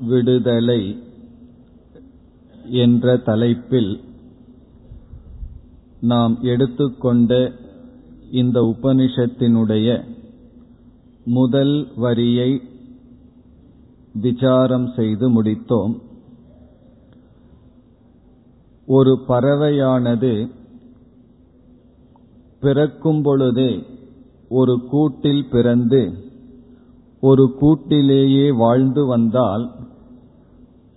விடுதலை என்ற தலைப்பில் நாம் எடுத்துக்கொண்ட இந்த உபனிஷத்தினுடைய முதல் வரியை விசாரம் செய்து முடித்தோம். ஒரு பறவையானது பிறக்கும் பொழுதே ஒரு கூட்டில் பிறந்து ஒரு கூட்டிலேயே வாழ்ந்து வந்தால்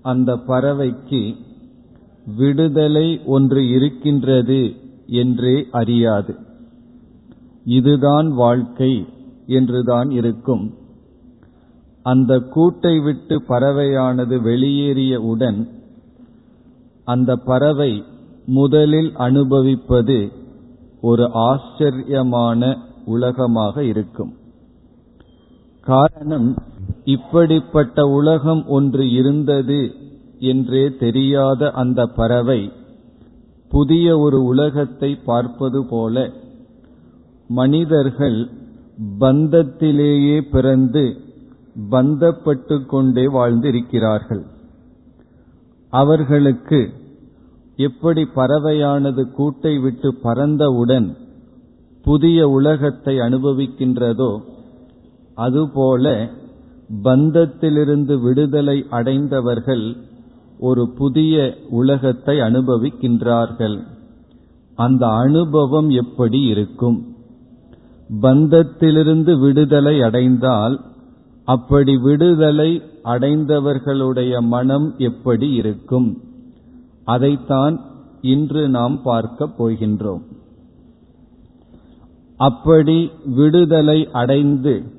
அந்த பறவைக்கு விடுதலை ஒன்று இருக்கின்றது என்றே அறியாது. இதுதான் வாழ்க்கை என்றுதான் இருக்கும். அந்த கூட்டை விட்டு பறவையானது வெளியேறியவுடன் அந்த பறவை முதலில் அனுபவிப்பது ஒரு ஆச்சரியமான உலகமாக இருக்கும். காரணம் இப்படிப்பட்ட உலகம் ஒன்று இருந்தது என்றே தெரியாத அந்த பறவை புதிய ஒரு உலகத்தை பார்ப்பது போல மனிதர்கள் பந்தத்திலேயே பிறந்து பந்தப்பட்டு கொண்டே வாழ்ந்திருக்கிறார்கள். அவர்களுக்கு எப்படி பறவையானது கூட்டை விட்டு பறந்தவுடன் புதிய உலகத்தை அனுபவிக்கின்றதோ அதுபோல பந்தத்திலிருந்து விடுதலை அடைந்தவர்கள் ஒரு புதிய உலகத்தை அனுபவிக்கின்றார்கள். அந்த அனுபவம் எப்படி இருக்கும்? பந்தத்திலிருந்து விடுதலை அடைந்தால் அப்படி விடுதலை அடைந்தவர்களுடைய மனம் எப்படி இருக்கும்? அதைத்தான் இன்று நாம் பார்க்கப் போகின்றோம். அப்படி விடுதலை அடைந்து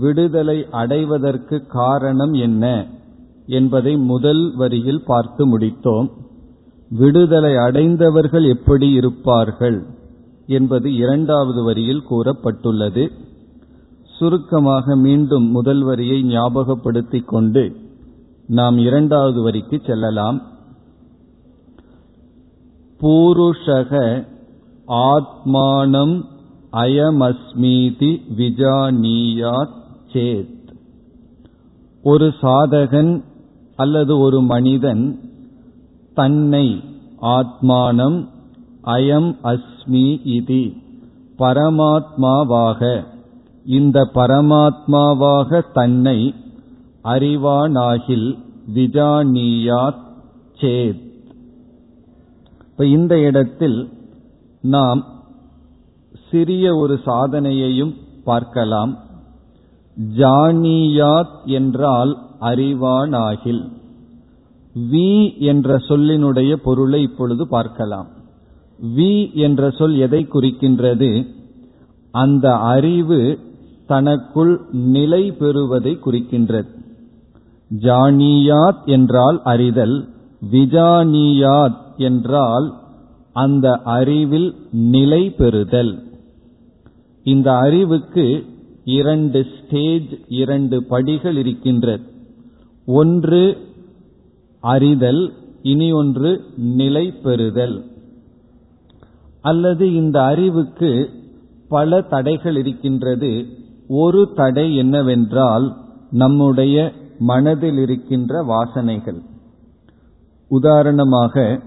விடுதலை அடைவதற்கு காரணம் என்ன என்பதை முதல் வரியில் பார்த்து முடித்தோம். விடுதலை அடைந்தவர்கள் எப்படி இருப்பார்கள் என்பது இரண்டாவது வரியில் கூறப்பட்டுள்ளது. சுருக்கமாக மீண்டும் முதல் வரியை ஞாபகப்படுத்திக் கொண்டு நாம் இரண்டாவது வரிக்கு செல்லலாம். பூருஷக ஆத்மானம் அயமஸ்மீதி விஜானீயாத் சேத். ஒரு சாதகன் அல்லது ஒரு மனிதன் தன்னை ஆத்மானம் அயம் அஸ்மி இதி பரமாத்மாவாக இந்த பரமாத்மாவாக தன்னை அறிவானாகில் விஜானியாத் சேத். இப்ப இந்த இடத்தில் நாம் சிறிய ஒரு சாதனையையும் பார்க்கலாம். ஜானியாத் என்றால் அறிவானாகில். வி என்ற சொல்லினுடைய பொருளை இப்பொழுது பார்க்கலாம். வி என்ற சொல் எதை குறிக்கின்றது? அந்த அறிவு தனக்குள் நிலை பெறுவதை குறிக்கின்றது. ஜானியாத் என்றால் அறிதல் விஜானியாத் என்றால் அந்த அறிவில் நிலை பெறுதல். இந்த அறிவுக்கு இரண்டு ஸ்டேஜ் இரண்டு படிகள் இருக்கின்றது. ஒன்று அறிதல் இனி ஒன்று நிலை பெறுதல். அல்லது இந்த அறிவுக்கு பல தடைகள் இருக்கின்றது. ஒரு தடை என்னவென்றால் நம்முடைய மனதில் இருக்கின்ற வாசனைகள். உதாரணமாக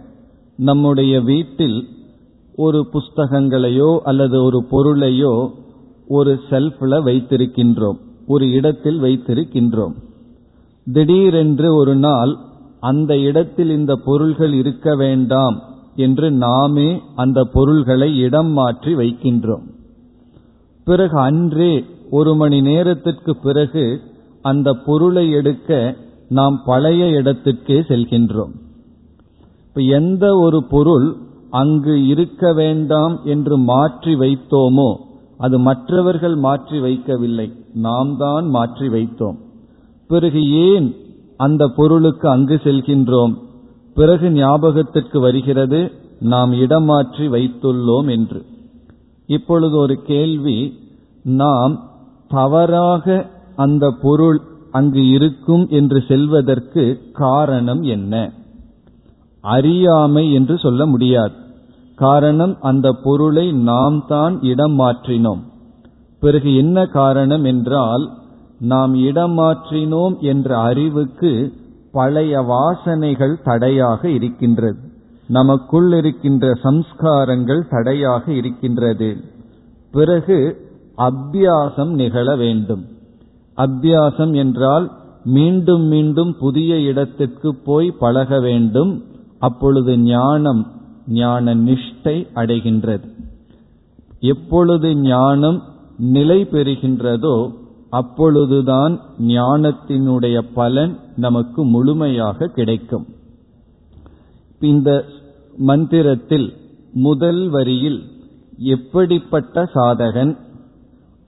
நம்முடைய வீட்டில் ஒரு புஸ்தகங்களையோ அல்லது ஒரு பொருளையோ ஒரு செல்ஃப்ல வைத்திருக்கின்றோம். ஒரு இடத்தில் வைத்திருக்கின்றோம். திடீரென்று ஒரு நாள் அந்த இடத்தில் இந்த பொருள்கள் இருக்க வேண்டாம் என்று நாமே அந்த பொருள்களை இடம் மாற்றி வைக்கின்றோம். பிறகு அன்றே ஒரு மணி நேரத்திற்கு பிறகு அந்த பொருளை எடுக்க நாம் பழைய இடத்திற்கே செல்கின்றோம். இப்ப எந்த ஒரு பொருள் அங்கு இருக்க வேண்டாம் என்று மாற்றி வைத்தோமோ அது மற்றவர்கள் மாற்றி வைக்கவில்லை. நாம் தான் மாற்றி வைத்தோம். பிறகு ஏன் அந்த பொருளுக்கு அங்கு செல்கின்றோம்? பிறகு ஞாபகத்திற்கு வருகிறது நாம் இடமாற்றி வைத்துள்ளோம் என்று. இப்பொழுது ஒரு கேள்வி நாம் தவறாக அந்த பொருள் அங்கு இருக்கும் என்று செல்வதற்கு காரணம் என்ன? அறியாமை என்று சொல்ல முடியாது. காரணம் அந்த பொருளை நாம் தான் இடம் மாற்றினோம். பிறகு என்ன காரணம் என்றால் நாம் இடம் மாற்றினோம் என்ற அறிவுக்கு பழைய வாசனைகள் தடையாக இருக்கின்றது. நமக்குள் இருக்கின்ற சம்ஸ்காரங்கள் தடையாக இருக்கின்றது. பிறகு அபியாசம் நிகழ வேண்டும். அபியாசம் என்றால் மீண்டும் மீண்டும் புதிய இடத்திற்கு போய் பழக வேண்டும். அப்பொழுது ஞானம் ஞான நிஷ்டை அடைகின்றது. எப்பொழுது ஞானம் நிலை பெறுகின்றதோ அப்பொழுதுதான் ஞானத்தினுடைய பலன் நமக்கு முழுமையாக கிடைக்கும். இந்த மந்திரத்தில் முதல் வரியில் எப்படிப்பட்ட சாதகன்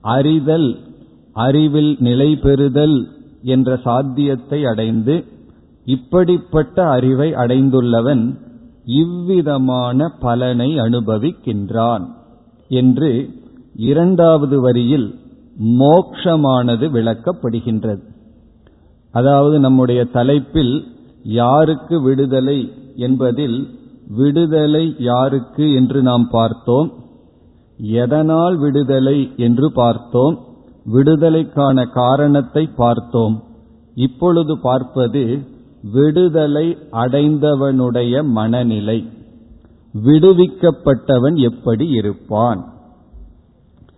அறிதல் அறிவில் நிலை பெறுதல் என்ற சாத்தியத்தை அடைந்து இப்படிப்பட்ட அறிவை அடைந்துள்ளவன் இவ்விதமான பலனை அனுபவிக்கின்றான் என்று இரண்டாவது வரியில் மோக்ஷமானது விளக்கப்படுகின்றது. அதாவது நம்முடைய தலைப்பில் யாருக்கு விடுதலை என்பதில் விடுதலை யாருக்கு என்று நாம் பார்த்தோம் எதனால் விடுதலை என்று பார்த்தோம் விடுதலைக்கான காரணத்தை பார்த்தோம். இப்பொழுது பார்ப்பது விடுதலை அடைந்தவனுடைய மனநிலை. விடுவிக்கப்பட்டவன் எப்படி இருப்பான்?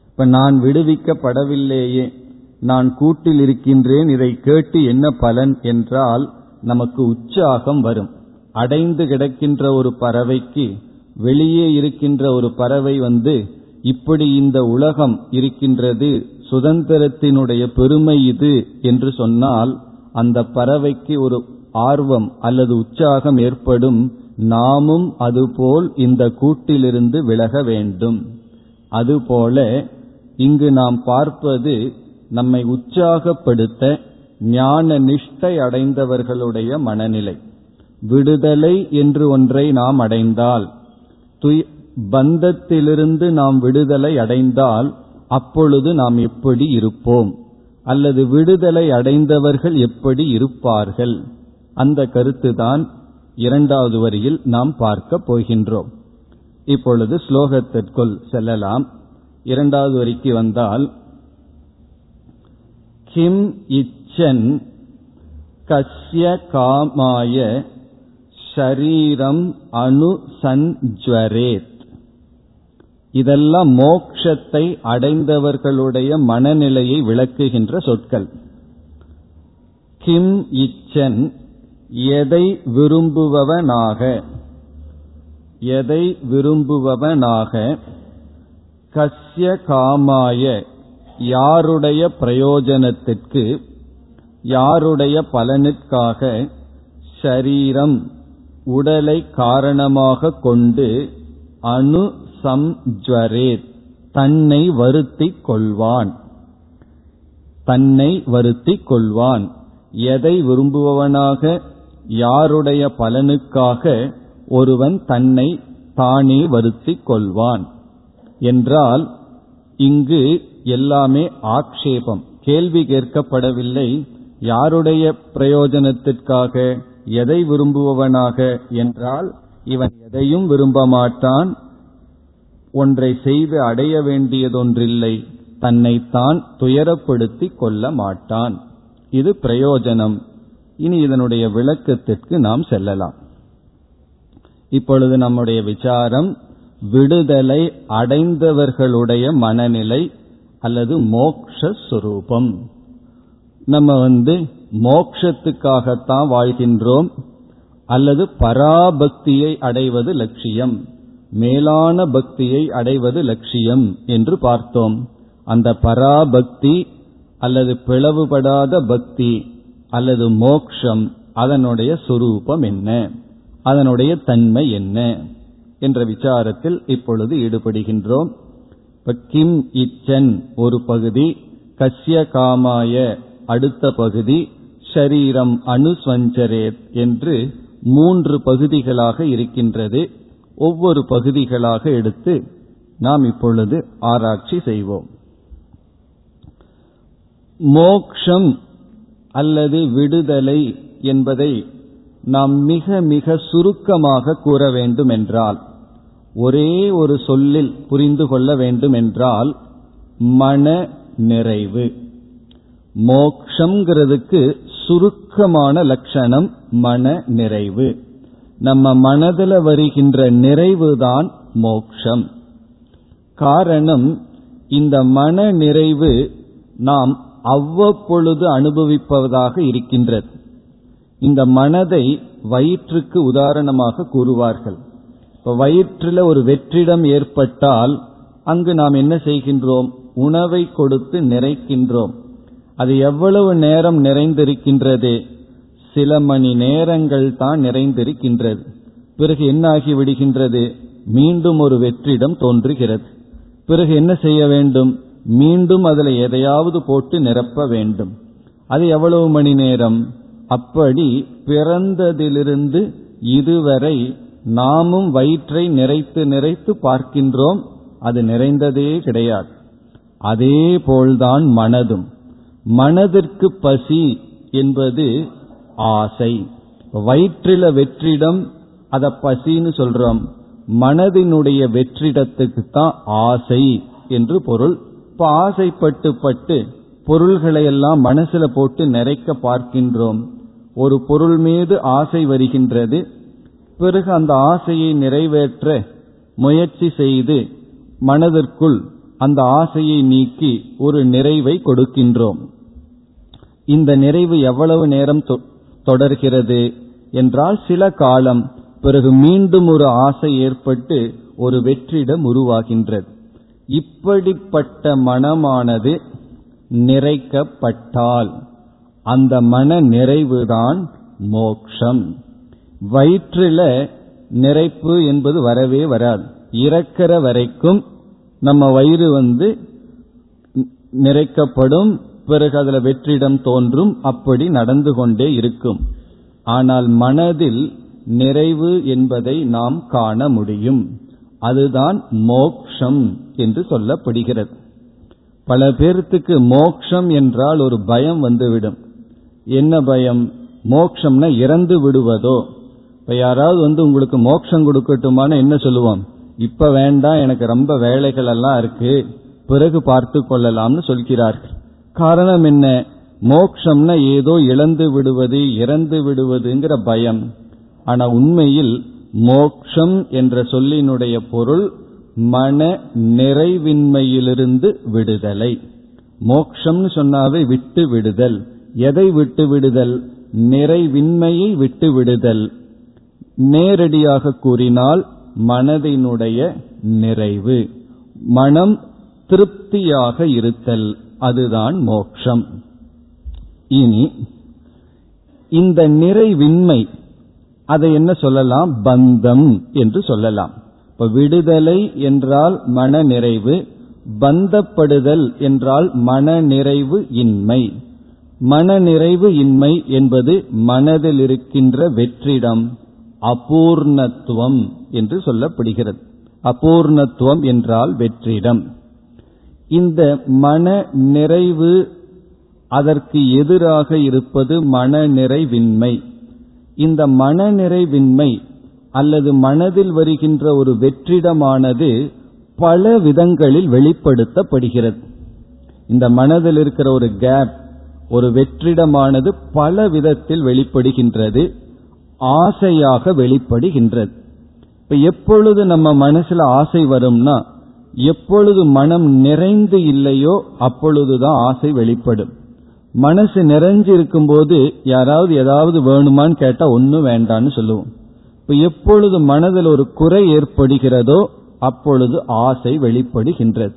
இப்ப நான் விடுவிக்கப்படவில்லையே நான் கூட்டில் இருக்கின்றேன் இதை கேட்டு என்ன பலன் என்றால் நமக்கு உற்சாகம் வரும். அடைந்து கிடக்கின்ற ஒரு பறவைக்கு வெளியே இருக்கின்ற ஒரு பறவை வந்து இப்படி இந்த உலகம் இருக்கின்றது சுதந்திரத்தினுடைய பெருமை இது என்று சொன்னால் அந்த பறவைக்கு ஒரு ஆர்வம் அல்லது உற்சாகம் ஏற்படும் நாமும் அதுபோல் இந்த கூட்டிலிருந்து விலக வேண்டும். அதுபோல இங்கு நாம் பார்ப்பது நம்மை உற்சாகப்படுத்த ஞான நிஷ்டை அடைந்தவர்களுடைய மனநிலை. விடுதலை என்று ஒன்றை நாம் அடைந்தால் பந்தத்திலிருந்து நாம் விடுதலை அடைந்தால் அப்பொழுது நாம் எப்படி இருப்போம்? அல்லது விடுதலை அடைந்தவர்கள் எப்படி இருப்பார்கள்? அந்த கருத்துதான் இரண்டாவது வரியில் நாம் பார்க்க போகின்றோம். இப்பொழுது ஸ்லோகத்திற்குள் செல்லலாம். இரண்டாவது வரிக்கு வந்தால் கிம் இச்சன் கஸ்ய காமாய ஷரீரம் அணுசஞ்சுவரேத் இதெல்லாம் மோக்ஷத்தை அடைந்தவர்களுடைய மனநிலையை விளக்குகின்ற சொற்கள். கிம் இச்சன் எதை விரும்புபவனாக? எதை விரும்புபவனாக? கஸ்ய காமாய யாருடைய பிரயோஜனத்திற்கு யாருடைய பலனுக்காக ஷரீரம் உடலை காரணமாக கொண்டு அணு சம்ஜரே தன்னை வருத்திக் கொள்வான். தன்னை வருத்திக் கொள்வான். எதை விரும்புபவனாக? யாருடைய பலனுக்காக ஒருவன் தன்னை தானே வருத்தி கொள்வான். என்றால் இங்கு எல்லாமே ஆக்ஷேபம். கேள்வி கேட்கப்படவில்லை யாருடைய பிரயோஜனத்திற்காக எதை விரும்புபவனாக என்றால் இவன் எதையும் விரும்ப மாட்டான் ஒன்றை செய்து அடைய வேண்டியதொன்றில்லை தன்னைத்தான் துயரப்படுத்திக் கொள்ள மாட்டான். இது பிரயோஜனம். இனி இதனுடைய விளக்கத்திற்கு நாம் செல்லலாம். இப்பொழுது நம்முடைய விசாரம் விடுதலை அடைந்தவர்களுடைய மனநிலை அல்லது மோக்ஷரூபம் நம்ம வந்து மோக்ஷத்துக்காகத்தான் வாழ்கின்றோம் அல்லது பராபக்தியை அடைவது லட்சியம் மேலான பக்தியை அடைவது லட்சியம் என்று பார்த்தோம். அந்த பராபக்தி அல்லது பிளவுபடாத பக்தி அல்லது மோக்ஷம் அதனுடைய சுரூபம் என்ன? அதனுடைய தன்மை என்ன? என்ற விசாரத்தில் இப்பொழுது ஈடுபடுகின்றோம். இப்ப கிம் இச்சன் ஒரு பகுதி கஸ்ய காமாய அடுத்த பகுதி ஷரீரம் அனுஸ்வஞ்சரேத் என்று மூன்று பகுதிகளாக இருக்கின்றது. ஒவ்வொரு பகுதிகளாக எடுத்து நாம் இப்பொழுது ஆராய்ச்சி செய்வோம். மோக்ஷம் அல்லது விடுதலை என்பதை நாம் மிக மிக சுருக்கமாக கூற வேண்டும் என்றால் ஒரே ஒரு சொல்லில் புரிந்து கொள்ள வேண்டும் என்றால் மன நிறைவு. மோக்ஷங்கிறதுக்கு சுருக்கமான லட்சணம் மன நிறைவு. நம்ம மனதில் வருகின்ற நிறைவுதான் மோக்ஷம். காரணம் இந்த மன நிறைவு நாம் அவ்வப்பொழுது அனுபவிப்பதாக இருக்கின்றது. இந்த மனதை வயிற்றுக்கு உதாரணமாக கூறுவார்கள். இப்ப வயிற்றில் ஒரு வெற்றிடம் ஏற்பட்டால் அங்கு நாம் என்ன செய்கின்றோம்? உணவை கொடுத்து நிறைக்கின்றோம். அது எவ்வளவு நேரம் நிறைந்திருக்கின்றது? சில மணி நேரங்கள் தான் நிறைந்திருக்கின்றது. பிறகு என்ன ஆகி விடுகின்றது? மீண்டும் ஒரு வெற்றிடம் தோன்றுகிறது. பிறகு என்ன செய்ய வேண்டும்? மீண்டும் அதில் எதையாவது போட்டு நிரப்ப வேண்டும். அது எவ்வளவு மணி நேரம்? அப்படி பிறந்ததிலிருந்து இதுவரை நாமும் வயிற்றை நிறைத்து நிறைத்து பார்க்கின்றோம். அது நிறைந்ததே கிடையாது. அதே போல்தான் மனதும். மனதிற்கு பசி என்பது ஆசை. வயிற்றில வெற்றிடம் அத பசின்னு சொல்றோம். மனதினுடைய வெற்றிடத்துக்கு தான் ஆசை என்று பொருள். இப்ப ஆசைப்பட்டு பட்டு பொருள்களை எல்லாம் மனசுல போட்டு நிறைக்க பார்க்கின்றோம். ஒரு பொருள் மீது ஆசை வருகின்றது. பிறகு அந்த ஆசையை நிறைவேற்ற முயற்சி செய்து மனதிற்குள் அந்த ஆசையை நீக்கி ஒரு நிறைவை கொடுக்கின்றோம். இந்த நிறைவு எவ்வளவு நேரம் தொடர்கிறது என்றால் சில காலம் பிறகு மீண்டும் ஒரு ஆசை ஏற்பட்டு ஒரு வெற்றிடம் உருவாகின்றது. இப்படிப்பட்ட மனமானது நிறைக்கப்பட்டால் அந்த மன நிறைவுதான் மோக்ஷம். வயிற்றில நிறைப்பு என்பது வரவே வராது. இறக்கிற வரைக்கும் நம்ம வயிறு வந்து நிறைக்கப்படும் பிறகு அதுல வெற்றிடம் தோன்றும் அப்படி நடந்து கொண்டே இருக்கும். ஆனால் மனதில் நிறைவு என்பதை நாம் காண முடியும். அதுதான் மோக்ஷம் என்று சொல்லப்படுகிறது. பல பேர்த்துக்கு மோக்ஷம் என்றால் ஒரு பயம் வந்துவிடும். என்ன பயம்? மோக்ஷம்னா இறந்து விடுவதோ? இப்ப யாராவது வந்து உங்களுக்கு மோக்ஷம் கொடுக்கட்டுமான என்ன சொல்லுவோம் இப்ப வேண்டாம் எனக்கு ரொம்ப வேலைகள் எல்லாம் இருக்கு பிறகு பார்த்து கொள்ளலாம்னு சொல்கிறார்கள். காரணம் என்ன? மோக்ஷம்னா ஏதோ இழந்து விடுவது இறந்து விடுவதுங்கிற பயம். ஆனா உண்மையில் மோக்ஷம் என்ற சொல்லினுடைய பொருள் மன நிறைவின்மையிலிருந்து விடுதலை. மோக்ஷம்னு சொன்னாவே விட்டு விடுதல். எதை விட்டு விடுதல்? நிறைவின்மையை விட்டு விடுதல். நேரடியாக கூறினால் மனதினுடைய நிறைவு. மனம் திருப்தியாக இருத்தல். அதுதான் மோக்ஷம். இனி இந்த நிறைவின்மை அதை என்ன சொல்லலாம்? பந்தம் என்று சொல்லலாம். இப்ப விடுதலை என்றால் மன நிறைவு பந்தப்படுதல் என்றால் மன நிறைவு இன்மை. மன நிறைவு இன்மை என்பது மனதில் இருக்கின்ற வெற்றிடம் அபூர்ணத்துவம் என்று சொல்லப்படுகிறது. அபூர்ணத்துவம் என்றால் வெற்றிடம். இந்த மன நிறைவு அதற்கு எதிராக இருப்பது மன நிறைவின்மை இந்த மன நிறைவின்மை அல்லது மனதில் வருகின்ற ஒரு வெற்றிடமானது பல விதங்களில் வெளிப்படுத்தப்படுகிறது. இந்த மனதில் இருக்கிற ஒரு கேப் ஒரு வெற்றிடமானது பல விதத்தில் வெளிப்படுகின்றது ஆசையாக வெளிப்படுகின்றது. இப்ப எப்பொழுது நம்ம மனசுல ஆசை வரும்னா எப்பொழுது மனம் நிறைந்து இல்லையோ அப்பொழுதுதான் ஆசை வெளிப்படும். மனசு நிறைஞ்சு இருக்கும்போது யாராவது ஏதாவது வேணுமான்னு கேட்டா ஒன்னும் வேண்டான்னு சொல்லுவோம். இப்ப எப்பொழுது மனதில் ஒரு குறை ஏற்படுகிறதோ அப்பொழுது ஆசை வெளிப்படுகின்றது.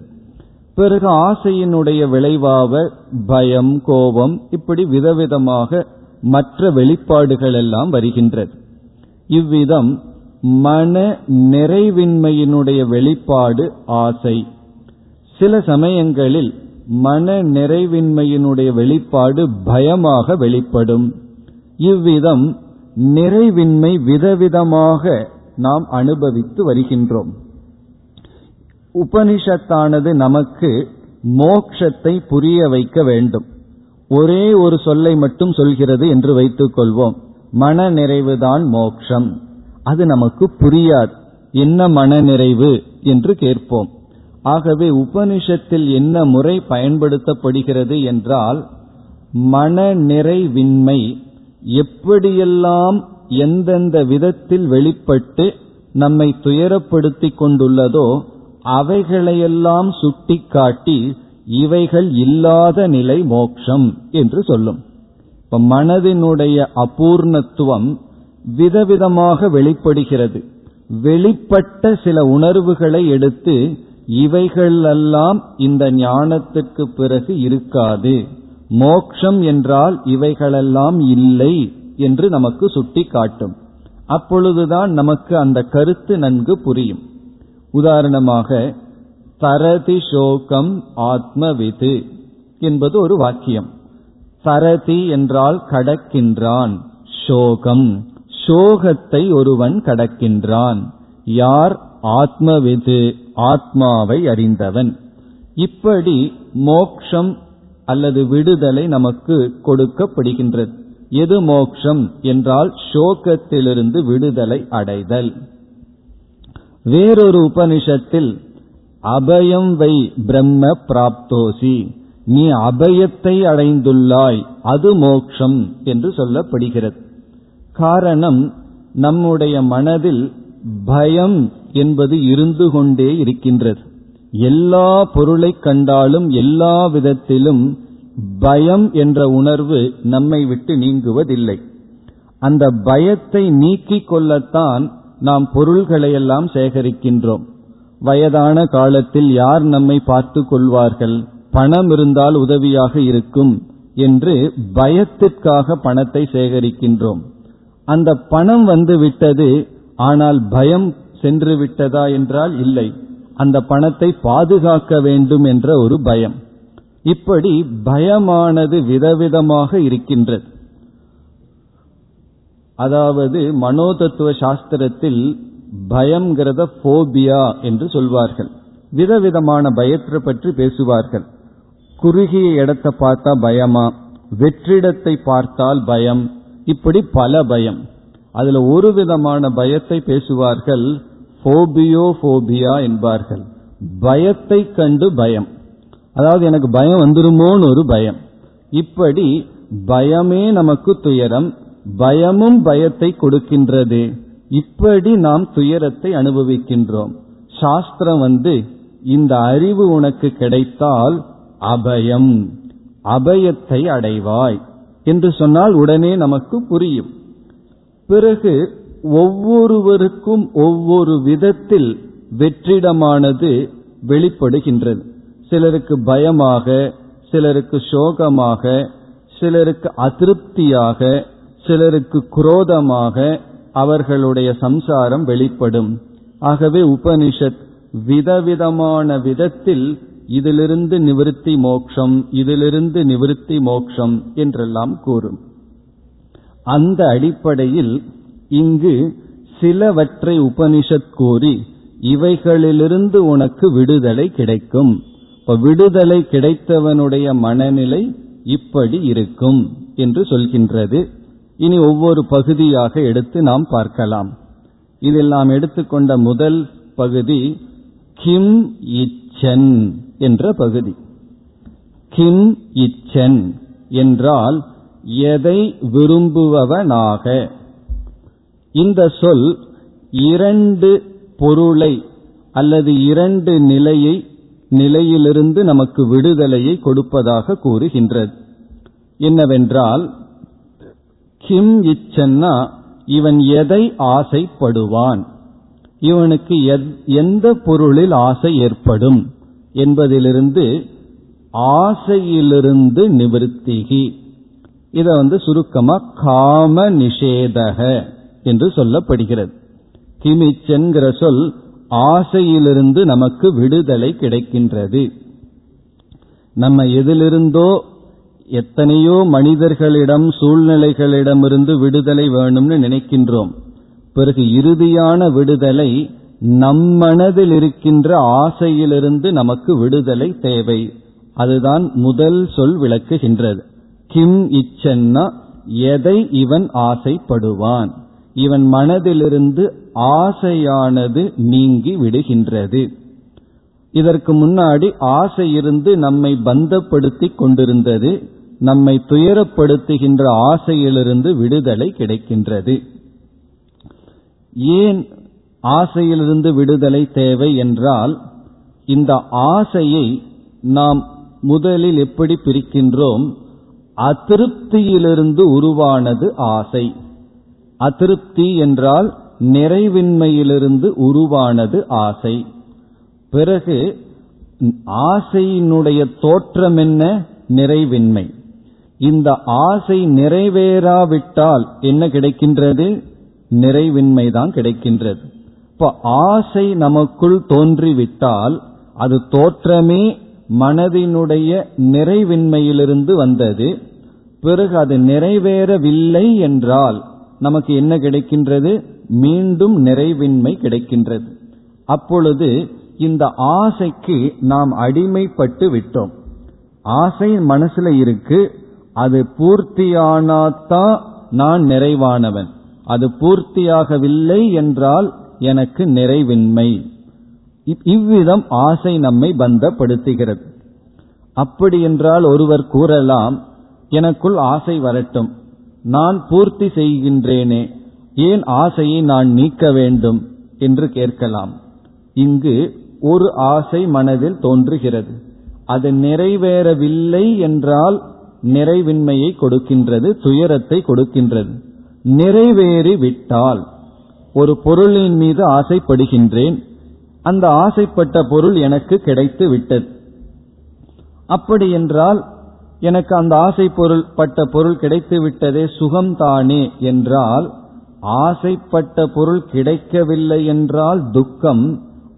பிறகு ஆசையினுடைய விளைவாக பயம் கோபம் இப்படி விதவிதமாக மற்ற வெளிப்பாடுகள் எல்லாம் வருகின்றது. இவ்விதம் மன நிறைவின்மையினுடைய வெளிப்பாடு ஆசை. சில சமயங்களில் மன நிறைவின்மையினுடைய வெளிப்பாடு பயமாக வெளிப்படும். இவ்விதம் நிறைவின்மை விதவிதமாக நாம் அனுபவித்து வருகின்றோம். உபனிஷத்தானது நமக்கு மோக்ஷத்தை புரிய வைக்க வேண்டும். ஒரே ஒரு சொல்லை மட்டும் சொல்கிறது என்று வைத்துக் கொள்வோம். மன நிறைவுதான் மோக்ஷம். அது நமக்கு புரியாது. என்ன மன நிறைவு என்று கேட்போம். ஆகவே உபனிஷத்தில் என்ன முறை பயன்படுத்தப்படுகிறது என்றால் மன நிறைவின்மை எப்படியெல்லாம் எந்தெந்த விதத்தில் வெளிப்பட்டு நம்மை துயரப்படுத்திக் கொண்டுள்ளதோ அவைகளையெல்லாம் சுட்டிக்காட்டி இவைகள் இல்லாத நிலை மோக்ஷம் என்று சொல்லும். இப்ப மனதினுடைய அபூர்ணத்துவம் விதவிதமாக வெளிப்படுகிறது. வெளிப்பட்ட சில உணர்வுகளை எடுத்து இவைகளெல்லாம் இந்த ஞானத்துக்கு பிறகு இருக்காது. மோக்ஷம் என்றால் இவைகளெல்லாம் இல்லை என்று நமக்கு சுட்டி காட்டும் அப்பொழுதுதான் நமக்கு அந்த கருத்து நன்கு புரியும். உதாரணமாக தரதி சோகம் ஆத்மவிது என்பது ஒரு வாக்கியம். தரதி என்றால் கடக்கின்றான். சோகம் சோகத்தை ஒருவன் கடக்கின்றான். யார் ஆத்மவிது ஆத்மாவை அறிந்தவன்? இப்படி மோக்ஷம் அல்லது விடுதலை நமக்கு கொடுக்கப்படுகின்றது. எது மோக்ஷம் என்றால் சோகத்திலிருந்து விடுதலை அடைதல். வேறொரு உபனிஷத்தில் அபயம் வை பிரம்ம பிராப்தோசி நீ அபயத்தை அடைந்துள்ளாய் அது மோக்ஷம் என்று சொல்லப்படுகிறது. காரணம் நம்முடைய மனதில் பயம் என்பது இருந்து கொண்டே இருக்கின்றது. எல்லா பொருளை கண்டாலும் எல்லா விதத்திலும் பயம் என்ற உணர்வு நம்மை விட்டு நீங்குவதில்லை. அந்த பயத்தை நீக்கிக் கொள்ளத்தான் நாம் பொருள்களையெல்லாம் சேகரிக்கின்றோம். வயதான காலத்தில் யார் நம்மை பார்த்து கொள்வார்கள்? பணம் இருந்தால் உதவியாக இருக்கும் என்று பயத்திற்காக பணத்தை சேகரிக்கின்றோம். அந்த பணம் வந்து விட்டது ஆனால் பயம் சென்று விட்டதா என்றால் இல்லை. அந்த பணத்தை பாதுகாக்க வேண்டும் என்ற ஒரு பயம். இப்படி பயமானது விதவிதமாக இருக்கின்றது. அதாவது மனோதத்துவ சாஸ்திரத்தில் பயம்ங்கிறத போபியா என்று சொல்வார்கள். விதவிதமான பயத்தை பற்றி பேசுவார்கள். குறுகிய இடத்தை பார்த்தா பயமா? வெற்றிடத்தை பார்த்தால் பயம். இப்படி பல பயம். அதுல ஒரு விதமான பயத்தை பேசுவார்கள் போபியோ போபியா என்பார்கள். பயத்தை கண்டு பயம். அதாவது எனக்கு பயம் வந்துருமோன்னு ஒரு பயம். இப்படி பயமே நமக்கு துயரம் பயமும் பயத்தை கொடுக்கின்றது. இப்படி நாம் துயரத்தை அனுபவிக்கின்றோம். சாஸ்திரம் வந்து இந்த அறிவு உனக்கு கிடைத்தால் அபயம் அபயத்தை அடைவாய் என்று சொன்னால் உடனே நமக்கு புரியும். பிறகு ஒவ்வொருவருக்கும் ஒவ்வொரு விதத்தில் வெற்றிடமானது வெளிப்படுகின்றது. சிலருக்கு பயமாக சிலருக்கு சோகமாக சிலருக்கு அதிருப்தியாக சிலருக்கு குரோதமாக அவர்களுடைய சம்சாரம் வெளிப்படும். ஆகவே உபனிஷத் விதவிதமான விதத்தில் இதிலிருந்து நிவிருத்தி மோக்ஷம் இதிலிருந்து நிவிருத்தி மோக்ஷம் என்றெல்லாம் கூறும். அந்த அடிப்படையில் இங்கு சிலவற்றை உபனிஷத் கூறி இவைகளிலிருந்து உனக்கு விடுதலை கிடைக்கும். இப்ப விடுதலை கிடைத்தவனுடைய மனநிலை இப்படி இருக்கும் என்று சொல்கின்றது. இனி ஒவ்வொரு பகுதியாக எடுத்து நாம் பார்க்கலாம். இதில் நாம் எடுத்துக்கொண்ட முதல் பகுதி கிம் இச்சன் என்ற பகுதி. கிம் இச்சன் என்றால் எதை விரும்புபவனாக? இந்த சொல் இரண்டு பொருளை அல்லது இரண்டு நிலையை நிலையிலிருந்து நமக்கு விடுதலையை கொடுப்பதாக கூறுகின்றது. என்னவென்றால் கிம் இச்சன்னா இவன் எதை ஆசைப்படுவான்? இவனுக்கு எந்த பொருளில் ஆசை ஏற்படும்? என்பதிலிருந்து ஆசையிலிருந்து நிவர்த்திகி. இத வந்து சுருக்கமா காம நிஷேதக என்று சொல்லப்படுகிறது. கிமிச்சென்கிற சொல் ஆசையிலிருந்து நமக்கு விடுதலை கிடைக்கின்றது. நம்ம எதிலிருந்தோ எத்தனையோ மனிதர்களிடம் சூழ்நிலைகளிடமிருந்து விடுதலை வேணும்னு நினைக்கின்றோம். பிறகு இறுதியான விடுதலை நம் மனதில் இருக்கின்ற ஆசையிலிருந்து நமக்கு விடுதலை தேவை. அதுதான் முதல் சொல் விளக்குகின்றது. கிம் இச்சன்னா எதை இவன் ஆசைப்படுவான்? இவன் மனதிலிருந்து ஆசையானது நீங்கி விடுகின்றது. இதற்கு முன்னாடி ஆசை இருந்து நம்மை பந்தப்படுத்தி கொண்டிருந்தது நம்மை துயரப்படுத்துகின்ற ஆசையிலிருந்து விடுதலை கிடைக்கின்றது. ஏன் ஆசையிலிருந்து விடுதலை தேவை என்றால் இந்த ஆசையை நாம் முதலில் எப்படி பிரிக்கின்றோம்? அதிருப்தியிலிருந்து உருவானது ஆசை. அதிருப்தி என்றால் நிறைவின்மையிலிருந்து உருவானது ஆசை. பிறகு ஆசையினுடைய தோற்றம் என்ன? நிறைவின்மை. இந்த ஆசை நிறைவேறாவிட்டால் என்ன கிடைக்கின்றது? நிறைவின்மை தான் கிடைக்கின்றது. இப்ப ஆசை நமக்குள் தோன்றிவிட்டால் அது தோற்றமே மனதினுடைய நிறைவின்மையிலிருந்து வந்தது. பிறகு அது நிறைவேறவில்லை என்றால் நமக்கு என்ன கிடைக்கின்றது? மீண்டும் நிறைவின்மை கிடைக்கின்றது. அப்பொழுது இந்த ஆசைக்கு நாம் அடிமைப்பட்டு விட்டோம். ஆசை மனசுல இருக்கு. அது பூர்த்தியானாத்தான் நான் நிறைவானவன். அது பூர்த்தியாகவில்லை என்றால் எனக்கு நிறைவின்மை. இவ்விதம் ஆசை நம்மை பந்தப்படுத்துகிறது. அப்படி என்றால் ஒருவர் கூறலாம் எனக்குள் ஆசை வரட்டும். நான் பூர்த்தி செய்கின்றேனே ஏன் ஆசையை நான் நீக்க வேண்டும் என்று கேட்கலாம். இங்கு ஒரு ஆசை மனதில் தோன்றுகிறது. அது நிறைவேறவில்லை என்றால் நிறைவின்மையை கொடுக்கின்றது துயரத்தை கொடுக்கின்றது. நிறைவேறி விட்டால் ஒரு பொருளின் மீது ஆசைப்படுகின்றேன் அந்த ஆசைப்பட்ட பொருள் எனக்கு கிடைத்து விட்டது. அப்படி என்றால் எனக்கு அந்த ஆசை பொருள் பட்ட பொருள் கிடைத்து விட்டதே சுகம்தானே என்றால் ஆசைப்பட்ட பொருள் கிடைக்கவில்லை என்றால் துக்கம்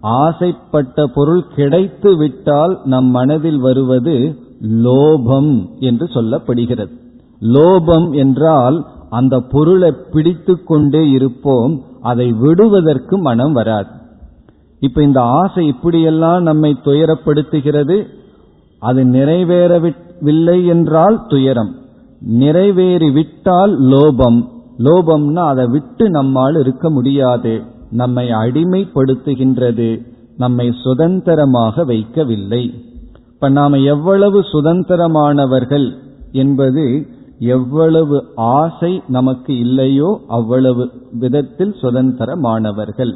ஆசைப்பட்ட பொருள் கிடைத்து விட்டால் நம் மனதில் வருவது லோபம் என்று சொல்லப்படுகிறது. லோபம் என்றால் அந்த பொருளை பிடித்து கொண்டே இருப்போம் அதை விடுவதற்கு மனம் வராது. இப்ப இந்த ஆசை இப்படியெல்லாம் நம்மை துயரப்படுத்துகிறது. அது நிறைவேறவில்லை என்றால் துயரம். நிறைவேறிவிட்டால் லோபம். லோபம்னா அதை விட்டு நம்மால் இருக்க முடியாது. நம்மை அடிமைப்படுத்துகின்றது. நம்மை சுதந்திரமாக வைக்கவில்லை. இப்ப நாம எவ்வளவு சுதந்திரமானவர்கள் என்பது எவ்வளவு ஆசை நமக்கு இல்லையோ அவ்வளவு விதத்தில் சுதந்திரமானவர்கள்.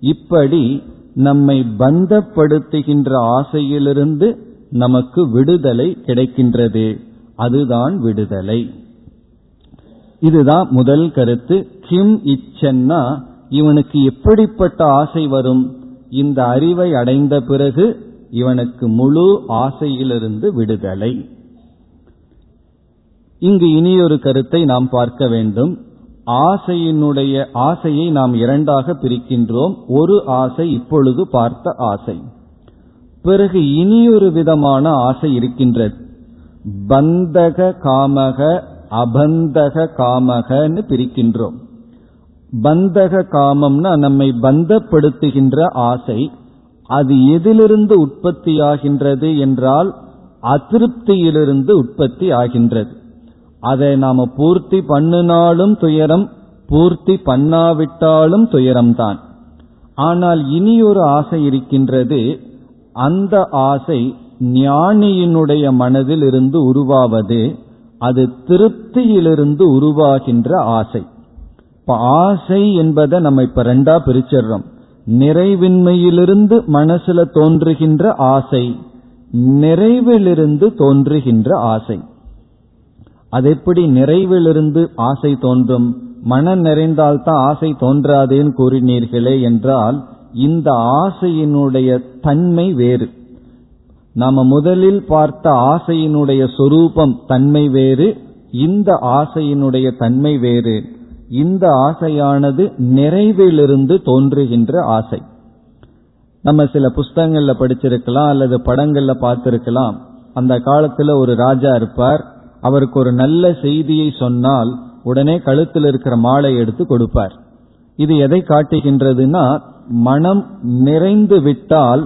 இப்படி நம்மை பந்தப்படுத்துகின்ற ஆசையிலிருந்து நமக்கு விடுதலை கிடைக்கின்றது. அதுதான் விடுதலை. இதுதான் முதல் கருத்து. கிம் இச்சன்னா இவனுக்கு எப்படிப்பட்ட ஆசை வரும்? இந்த அறிவை அடைந்த பிறகு இவனுக்கு முழு ஆசையிலிருந்து விடுதலை. இங்கு இனியொரு கருத்தை நாம் பார்க்க வேண்டும். ஆசையினுடைய ஆசையை நாம் இரண்டாக பிரிக்கின்றோம். ஒரு ஆசை இப்பொழுது பார்த்த ஆசை. பிறகு இனியொரு விதமான ஆசை இருக்கின்றது. பந்தக காமக அபந்தக காமகன்னு பிரிக்கின்றோம். பந்தக காமம்னா நம்மை பந்தப்படுத்துகின்ற ஆசை. அது எதிலிருந்து உற்பத்தியாகின்றது என்றால் அதிருப்தியிலிருந்து உற்பத்தி ஆகின்றது. அதை நாம பூர்த்தி பண்ணினாலும் துயரம் பூர்த்தி பண்ணாவிட்டாலும் துயரம்தான். ஆனால் இனி ஒரு ஆசை இருக்கின்றது அந்த ஆசை ஞானியினுடைய மனதில் இருந்து உருவாவது அது திருப்தியிலிருந்து உருவாகின்ற ஆசை. இப்ப ஆசை என்பதை நம்ம இப்ப ரெண்டா பிரிச்சிடுறோம். நிறைவின்மையிலிருந்து மனசுல தோன்றுகின்ற ஆசை நிறைவிலிருந்து தோன்றுகின்ற ஆசை. அது எப்படி நிறைவிலிருந்து ஆசை தோன்றும்? மனம் நிறைந்தால்தான் ஆசை தோன்றாதேன்னு கூறினீர்களே என்றால் இந்த ஆசையினுடைய தன்மை வேறு. நாம முதலில் பார்த்த ஆசையினுடைய சொரூபம் தன்மை வேறு இந்த ஆசையினுடைய தன்மை வேறு. இந்த ஆசையானது நிறைவிலிருந்து தோன்றுகின்ற ஆசை. நம்ம சில புஸ்தகங்கள்ல படிச்சிருக்கலாம் அல்லது படங்கள்ல பார்த்திருக்கலாம். அந்த காலத்துல ஒரு ராஜா இருப்பார். அவருக்கு ஒரு நல்ல செய்தியை சொன்னால் உடனே கழுத்தில் இருக்கிற மாலை எடுத்து கொடுப்பார். இது எதை காட்டுகின்றதுன்னா மனம் நிறைந்து விட்டால்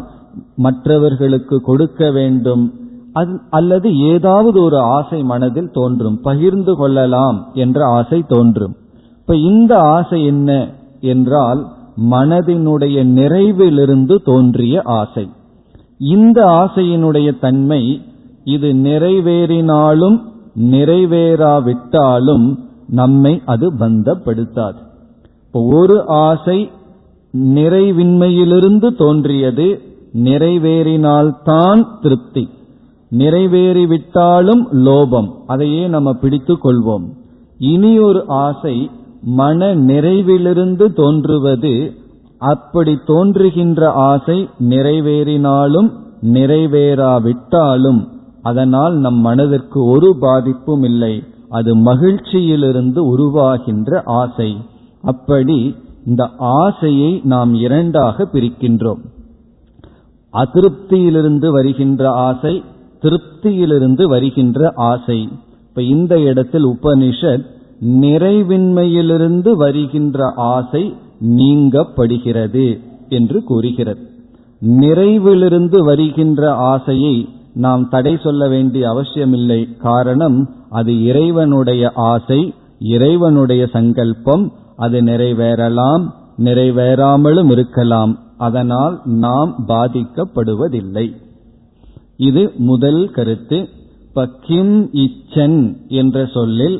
மற்றவர்களுக்கு கொடுக்க வேண்டும். அல்லது ஏதாவது ஒரு ஆசை மனதில் தோன்றும். பகிர்ந்து கொள்ளலாம் என்ற ஆசை தோன்றும். இப்ப இந்த ஆசை என்ன என்றால் மனதினுடைய நிறைவிலிருந்து தோன்றிய ஆசை. இந்த ஆசையினுடைய தன்மை இது நிறைவேறினாலும் நிறைவேறாவிட்டாலும் நம்மை அது பந்தப்படுத்தாது. இப்போ ஒரு ஆசை நிறைவின்மையிலிருந்து தோன்றியது நிறைவேறினால்தான் திருப்தி. நிறைவேறிவிட்டாலும் லோபம் அதையே நம்ம பிடித்து கொள்வோம். இனி ஒரு ஆசை மன நிறைவிலிருந்து தோன்றுவது அப்படி தோன்றுகின்ற ஆசை நிறைவேறினாலும் நிறைவேறாவிட்டாலும் அதனால் நம் மனதிற்கு ஒரு பாதிப்பும் இல்லை. அது மகிழ்ச்சியிலிருந்து உருவாகின்ற ஆசை. அப்படி இந்த ஆசையை நாம் இரண்டாக பிரிக்கின்றோம். அதிருப்தியிலிருந்து வருகின்ற ஆசை திருப்தியிலிருந்து வருகின்ற ஆசை. இப்ப இந்த இடத்தில் உபனிஷத் நிறைவின்மையிலிருந்து வருகின்ற ஆசை நீங்கப்படுகிறது என்று கூறுகிறது. நிறைவிலிருந்து வருகின்ற ஆசையை நாம் தடை சொல்ல வேண்டிய அவசியமில்லை. காரணம் அது இறைவனுடைய ஆசை இறைவனுடைய சங்கல்பம் அது நிறைவேறலாம் நிறைவேறாமலும் இருக்கலாம். அதனால் நாம் பாதிக்கப்படுவதில்லை. இது முதல் கருத்து. கிம் இச்சன் என்ற சொல்லில்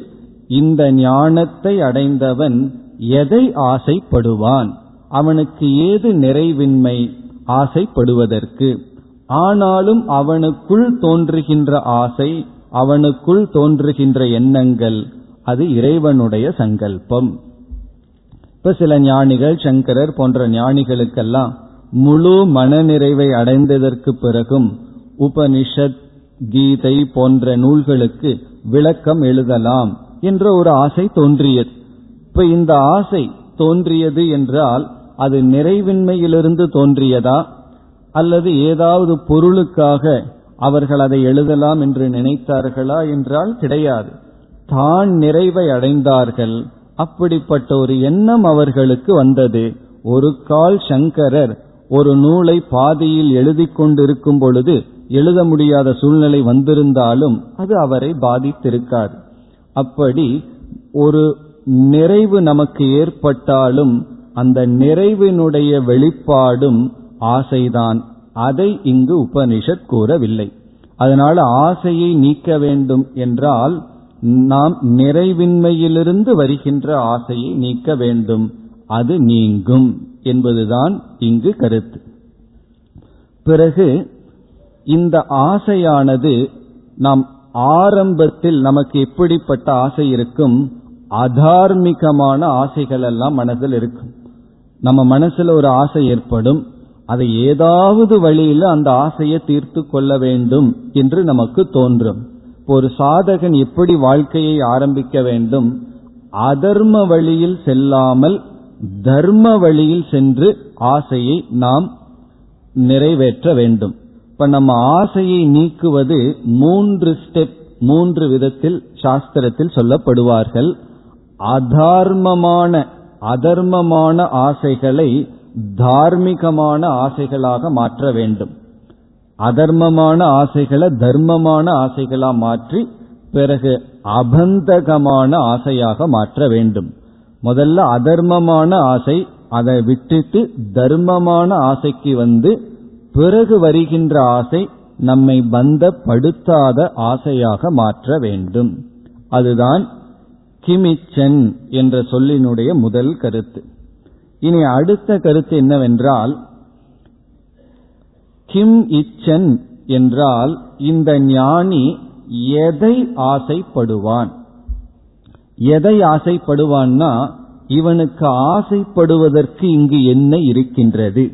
இந்த ஞானத்தை அடைந்தவன் எதை ஆசைப்படுவான்? அவனுக்கு ஏது நிறைவின்மை? ஆசைப்படுவதற்கு. ஆனாலும் அவனுக்குள் தோன்றுகின்ற ஆசை அவனுக்குள் தோன்றுகின்ற எண்ணங்கள் அது இறைவனுடைய சங்கல்பம். இப்ப சில ஞானிகள் சங்கரர் போன்ற ஞானிகளுக்கெல்லாம் முழு மனநிறைவை அடைந்ததற்கு பிறகும் உபனிஷத் கீதை போன்ற நூல்களுக்கு விளக்கம் எழுதலாம் என்ற ஒரு ஆசை தோன்றியது. இப்ப இந்த ஆசை தோன்றியது என்றால் அது நிறைவின்மையிலிருந்து தோன்றியதா? அல்லது ஏதாவது பொருளுக்காக அவர்கள் அதை எழுதலாம் என்று நினைத்தார்களா என்றால் கிடையாது. தான் நிறைவை அடைந்தார்கள். அப்படிப்பட்ட ஒரு எண்ணம் அவர்களுக்கு வந்தது. ஒரு கால் சங்கரர் ஒரு நூலை பாதியில் எழுதி கொண்டிருக்கும் பொழுது எழுத முடியாத சூழ்நிலை வந்திருந்தாலும் அது அவரை பாதித்திருக்காது. அப்படி ஒரு நிறைவு நமக்கு ஏற்பட்டாலும் அந்த நிறைவினுடைய வெளிப்பாடும் ஆசைதான். அதை இங்கு உபனிஷத் கூறவில்லை. அதனால ஆசையை நீக்க வேண்டும் என்றால் நாம் நிறைவின்மையிலிருந்து வருகின்ற ஆசையை நீக்க வேண்டும். அது நீங்கும் என்பதுதான் இங்கு கருத்து. பிறகு இந்த ஆசையானது நாம் ஆரம்பத்தில் நமக்கு எப்படிப்பட்ட ஆசை இருக்கும்? அதார்மிகமான ஆசைகள் எல்லாம் மனதில் இருக்கும். நம்ம மனசுல ஒரு ஆசை ஏற்படும். அதை ஏதாவது வழியில் அந்த ஆசையை தீர்த்து கொள்ள வேண்டும் என்று நமக்கு தோன்றும். ஒரு சாதகன் எப்படி வாழ்க்கையை ஆரம்பிக்க வேண்டும்? அதர்ம வழியில் செல்லாமல் தர்ம வழியில் சென்று ஆசையை நாம் நிறைவேற்ற வேண்டும். இப்ப நம்ம ஆசையை நீக்குவது மூன்று ஸ்டெப் மூன்று விதத்தில் சாஸ்திரத்தில் சொல்லப்படுவார்கள். அதார்மமான அதர்மமான ஆசைகளை தார்மீகமான ஆசைகளாக மாற்ற வேண்டும். அதர்மமான ஆசைகளை தர்மமான ஆசைகளா மாற்றி பிறகு அபந்தகமான ஆசையாக மாற்ற வேண்டும். முதல்ல அதர்மமான ஆசை அதை விட்டுட்டு தர்மமான ஆசைக்கு வந்து பிறகு வருகின்ற ஆசை நம்மை பந்தப்படுத்தாத ஆசையாக மாற்ற வேண்டும். அதுதான் கிமிச்சன் என்ற சொல்லினுடைய முதல் கருத்து. இனி அடுத்த கருத்து என்னவென்றால் கிம் இச்சன் என்றால் இந்த ஞானி எதை ஆசைப்படுவான்? எதை ஆசைப்படுவான்னா இவனுக்கு ஆசைப்படுவதற்கு இங்கு என்ன இருக்கின்றது?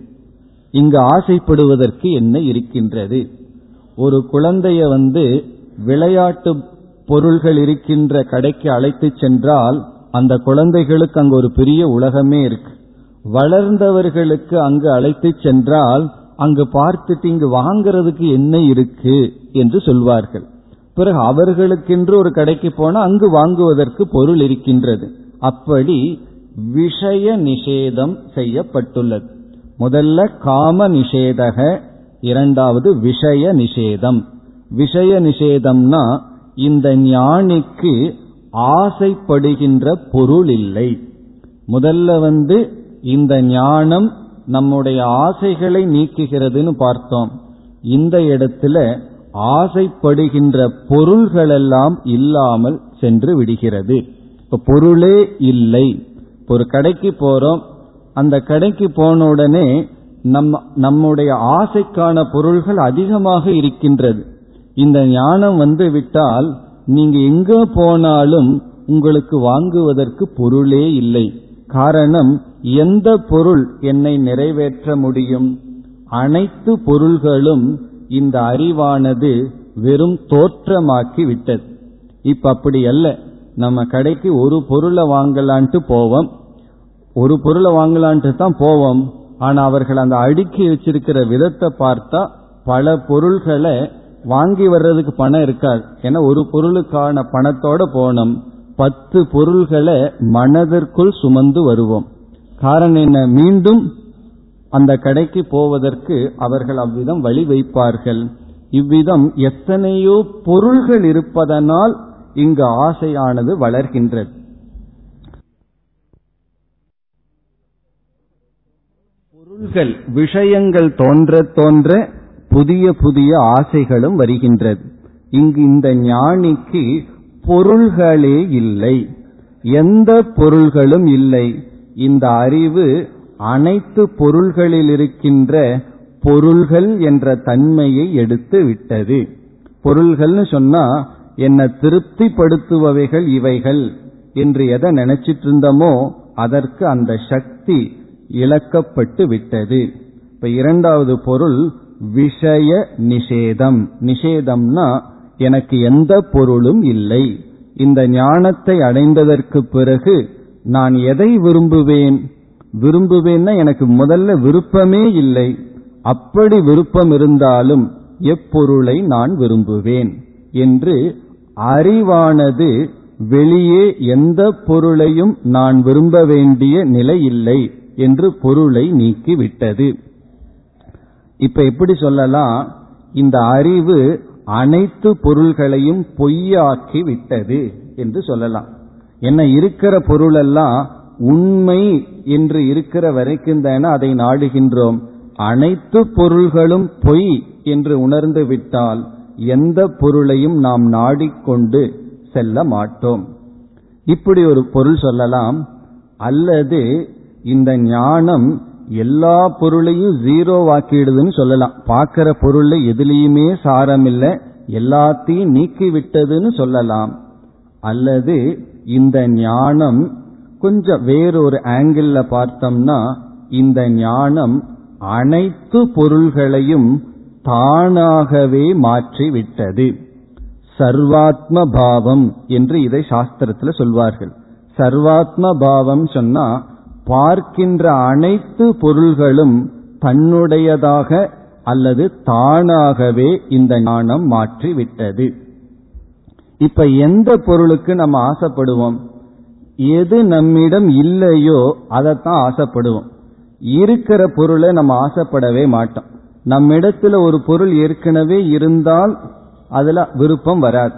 இங்கு ஆசைப்படுவதற்கு என்ன இருக்கின்றது? ஒரு குழந்தைய வந்து விளையாட்டு பொருள்கள் இருக்கின்ற கடைக்கு அழைத்து சென்றால் அந்த குழந்தைகளுக்கு அங்கு ஒரு பெரிய உலகமே இருக்கு. வளர்ந்தவர்களுக்கு அங்கு அழைத்து சென்றால் அங்கு பார்த்துட்டு இங்கு வாங்கிறதுக்கு என்ன இருக்கு என்று சொல்வார்கள். பிறகு அவர்களுக்கென்று ஒரு கடைக்கு போனா அங்கு வாங்குவதற்கு பொருள் இருக்கின்றது. அப்படி விஷய நிஷேதம் செய்யப்பட்டுள்ளது. முதல்ல காம நிஷேதக இரண்டாவது விஷய நிஷேதம். விஷய நிஷேதம்னா இந்த ஞானிக்கு ஆசைப்படுகின்ற பொருள் இல்லை. முதல்ல வந்து இந்த ஞானம் நம்முடைய ஆசைகளை நீக்குகிறதுன்னு பார்த்தோம். இந்த இடத்துல ஆசைப்படுகின்ற பொருள்களெல்லாம் இல்லாமல் சென்று விடுகிறது. இப்ப பொருளே இல்லை. ஒரு கடைக்கு போறோம். அந்த கடைக்கு போன உடனே நம்ம நம்முடைய ஆசைக்கான பொருள்கள் அதிகமாக இருக்கின்றது. இந்த ஞானம் வந்து விட்டால் நீங்க எங்க போனாலும் உங்களுக்கு வாங்குவதற்கு பொருளே இல்லை. காரணம் எந்த பொருள் என்னை நிறைவேற்ற முடியும்? அனைத்து பொருள்களும் இந்த அறிவானது வெறும் தோற்றமாக்கி விட்டது இப்ப அப்படி அல்ல. நம்ம கடைக்கு ஒரு பொருளை வாங்கலான்ட்டு போவோம். ஒரு பொருளை வாங்கலான்ட்டு தான் போவோம். ஆனா அவர்கள் அந்த அடுக்கி வச்சிருக்கிற விதத்தை பார்த்தா பல பொருள்களை வாங்கி வர்றதுக்கு பணம் இருக்காது. ஏன்னா ஒரு பொருளுக்கான பணத்தோட போனோம் பத்து பொருள்களை மனதிற்குள் சுமந்து வருவோம். காரணம் என்ன? மீண்டும் அந்த கடைக்கு போவதற்கு அவர்கள் அவ்விதம் வழி வைப்பார்கள். இவ்விதம் எத்தனையோ பொருள்கள் இருப்பதனால் இங்கு ஆசையானது வளர்கின்றது. பொருள்கள் விஷயங்கள் தோன்ற தோன்ற புதிய புதிய ஆசைகளும் வருகின்றது. இங்கு இந்த ஞானிக்கு பொருள்களே இல்லை. எந்த பொருள்களும் இல்லை. இந்த அறிவு அனைத்து பொருள்களில் இருக்கின்ற பொருள்கள் என்ற தன்மையை எடுத்து விட்டது. பொருள்கள்னு சொன்னா என்ன திருப்திப்படுத்துபவைகள் இவைகள். என்று எதை நினைச்சிட்டு இருந்தோமோ அதற்கு அந்த சக்தி இழக்கப்பட்டு விட்டது. இப்ப இரண்டாவது பொருள் விஷய நிஷேதம். நிஷேதம்னா எனக்கு எந்த பொருளும் இல்லை. இந்த ஞானத்தை அடைந்ததற்கு பிறகு நான் எதை விரும்புவேன்? விரும்புவேன்னா எனக்கு முதல்ல விருப்பமே இல்லை. அப்படி விருப்பம் இருந்தாலும் எப்பொருளை நான் விரும்புவேன்? என்று அறிவானது வெளியே எந்த பொருளையும் நான் விரும்ப வேண்டிய நிலை இல்லை என்று பொருளை நீக்கிவிட்டது. இப்ப எப்படி சொல்லலாம்? இந்த அறிவு அனைத்து பொருள்களையும் பொய்யாக்கி விட்டது என்று சொல்லலாம். என்ன இருக்கிற பொருளெல்லாம் உண்மை என்று இருக்கிற வரைக்கும் தானே அதை நாடுகின்றோம். அனைத்து பொருள்களும் பொய் என்று உணர்ந்து விட்டால் எந்த பொருளையும் நாம் நாடிக்கொண்டு செல்ல மாட்டோம். இப்படி ஒரு பொருள் சொல்லலாம். அல்லது இந்த ஞானம் எல்லா பொருளையும் ஜீரோ வாக்கிடுதுன்னு சொல்லலாம். பார்க்கிற பொருள்ல எதுலேயுமே சாரம் இல்லை. எல்லாத்தையும் நீக்கி விட்டதுன்னு சொல்லலாம். அல்லது இந்த ஞானம் கொஞ்சம் வேறொரு ஆங்கிள் பார்த்தோம்னா இந்த ஞானம் அனைத்து பொருள்களையும் தானாகவே மாற்றி விட்டது சர்வாத்ம பாவம் என்று இதை சாஸ்திரத்தில் சொல்வார்கள். சர்வாத்ம பாவம் சொன்னா பார்க்கின்ற அனைத்து பொருள்களும் தன்னுடையதாக அல்லது தானாகவே இந்த ஞானம் மாற்றி விட்டது இப்ப எந்த பொருளுக்கு நம்ம ஆசைப்படுவோம்? எது நம்மிடம் இல்லையோ அதைத்தான் ஆசைப்படுவோம். இருக்கிற பொருளை நம்ம ஆசைப்படவே மாட்டோம். நம்மிடத்துல ஒரு பொருள் ஏற்கனவே இருந்தால் அதுல விருப்பம் வராது.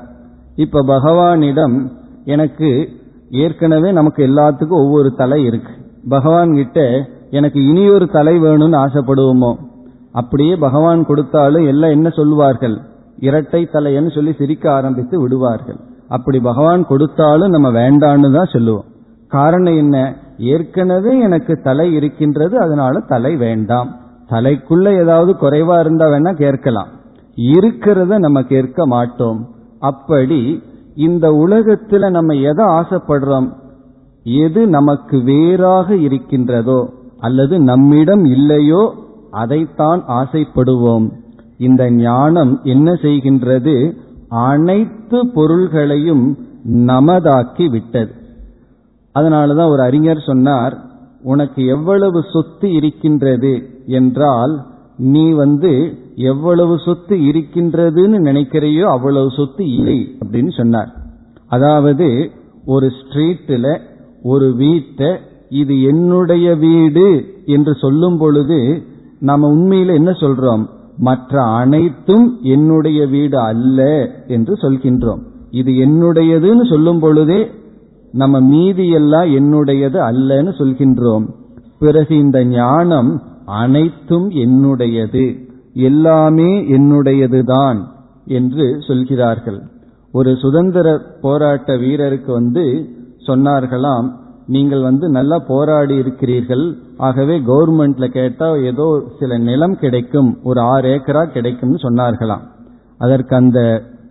இப்ப பகவானிடம் எனக்கு ஏற்கனவே நமக்கு எல்லாத்துக்கும் ஒவ்வொரு தலை இருக்கு. பகவான் கிட்ட எனக்கு இனியொரு தலை வேணும்னு ஆசைப்படுவோமோ? அப்படியே பகவான் கொடுத்தாலும் எல்லாம் என்ன சொல்லுவார்கள்? இரட்டை தலைன்னு சொல்லி சிரிக்க ஆரம்பித்து விடுவார்கள். அப்படி பகவான் கொடுத்தாலும் நம்ம வேண்டான்னு தான் சொல்லுவோம். காரணம் என்ன? ஏற்கனவே எனக்கு தலை இருக்கின்றது அதனால தலை வேண்டாம். தலைக்குள்ள ஏதாவது குறைவா இருந்தா வேணா கேட்கலாம். இருக்கிறத நம்ம கேட்க மாட்டோம். அப்படி இந்த உலகத்துல நம்ம எதை ஆசைப்படுறோம்? எது நமக்கு வேறாக இருக்கின்றதோ அல்லது நம்மிடம் இல்லையோ அதைத்தான் ஆசைப்படுவோம். இந்த ஞானம் என்ன செய்கின்றது? அனைத்து பொருள்களையும் நமதாக்கி விட்டது அதனாலதான் ஒரு அறிஞர் சொன்னார் உனக்கு எவ்வளவு சொத்து இருக்கின்றது என்றால் நீ வந்து எவ்வளவு சொத்து இருக்கின்றதுன்னு நினைக்கிறையோ அவ்வளவு சொத்து இல்லை அப்படின்னு சொன்னார். அதாவது ஒரு ஸ்ட்ரீட்டில் ஒரு வீட்டை இது என்னுடைய வீடு என்று சொல்லும் பொழுது நம்ம உண்மையில என்ன சொல்றோம்? மற்ற அனைத்தும் என்னுடைய வீடு அல்ல என்று சொல்கின்றோம். இது என்னுடையதுன்னு சொல்லும் பொழுதே நம்ம மீதி எல்லாம் என்னுடையது அல்லன்னு சொல்கின்றோம். பிறகு இந்த ஞானம் அனைத்தும் என்னுடையது எல்லாமே என்னுடையதுதான் என்று சொல்கிறார்கள். ஒரு சுதந்திர போராட்ட வீரருக்கு வந்து சொன்னார்களாம் நீங்கள் வந்து நல்லா போராடி இருக்கிறீர்கள். ஆகவே கவர்மெண்ட்ல கேட்டா ஏதோ சில நிலம் கிடைக்கும் ஒரு ஆறு ஏக்கரா கிடைக்கும்னு சொன்னார்களாம். அதற்கு அந்த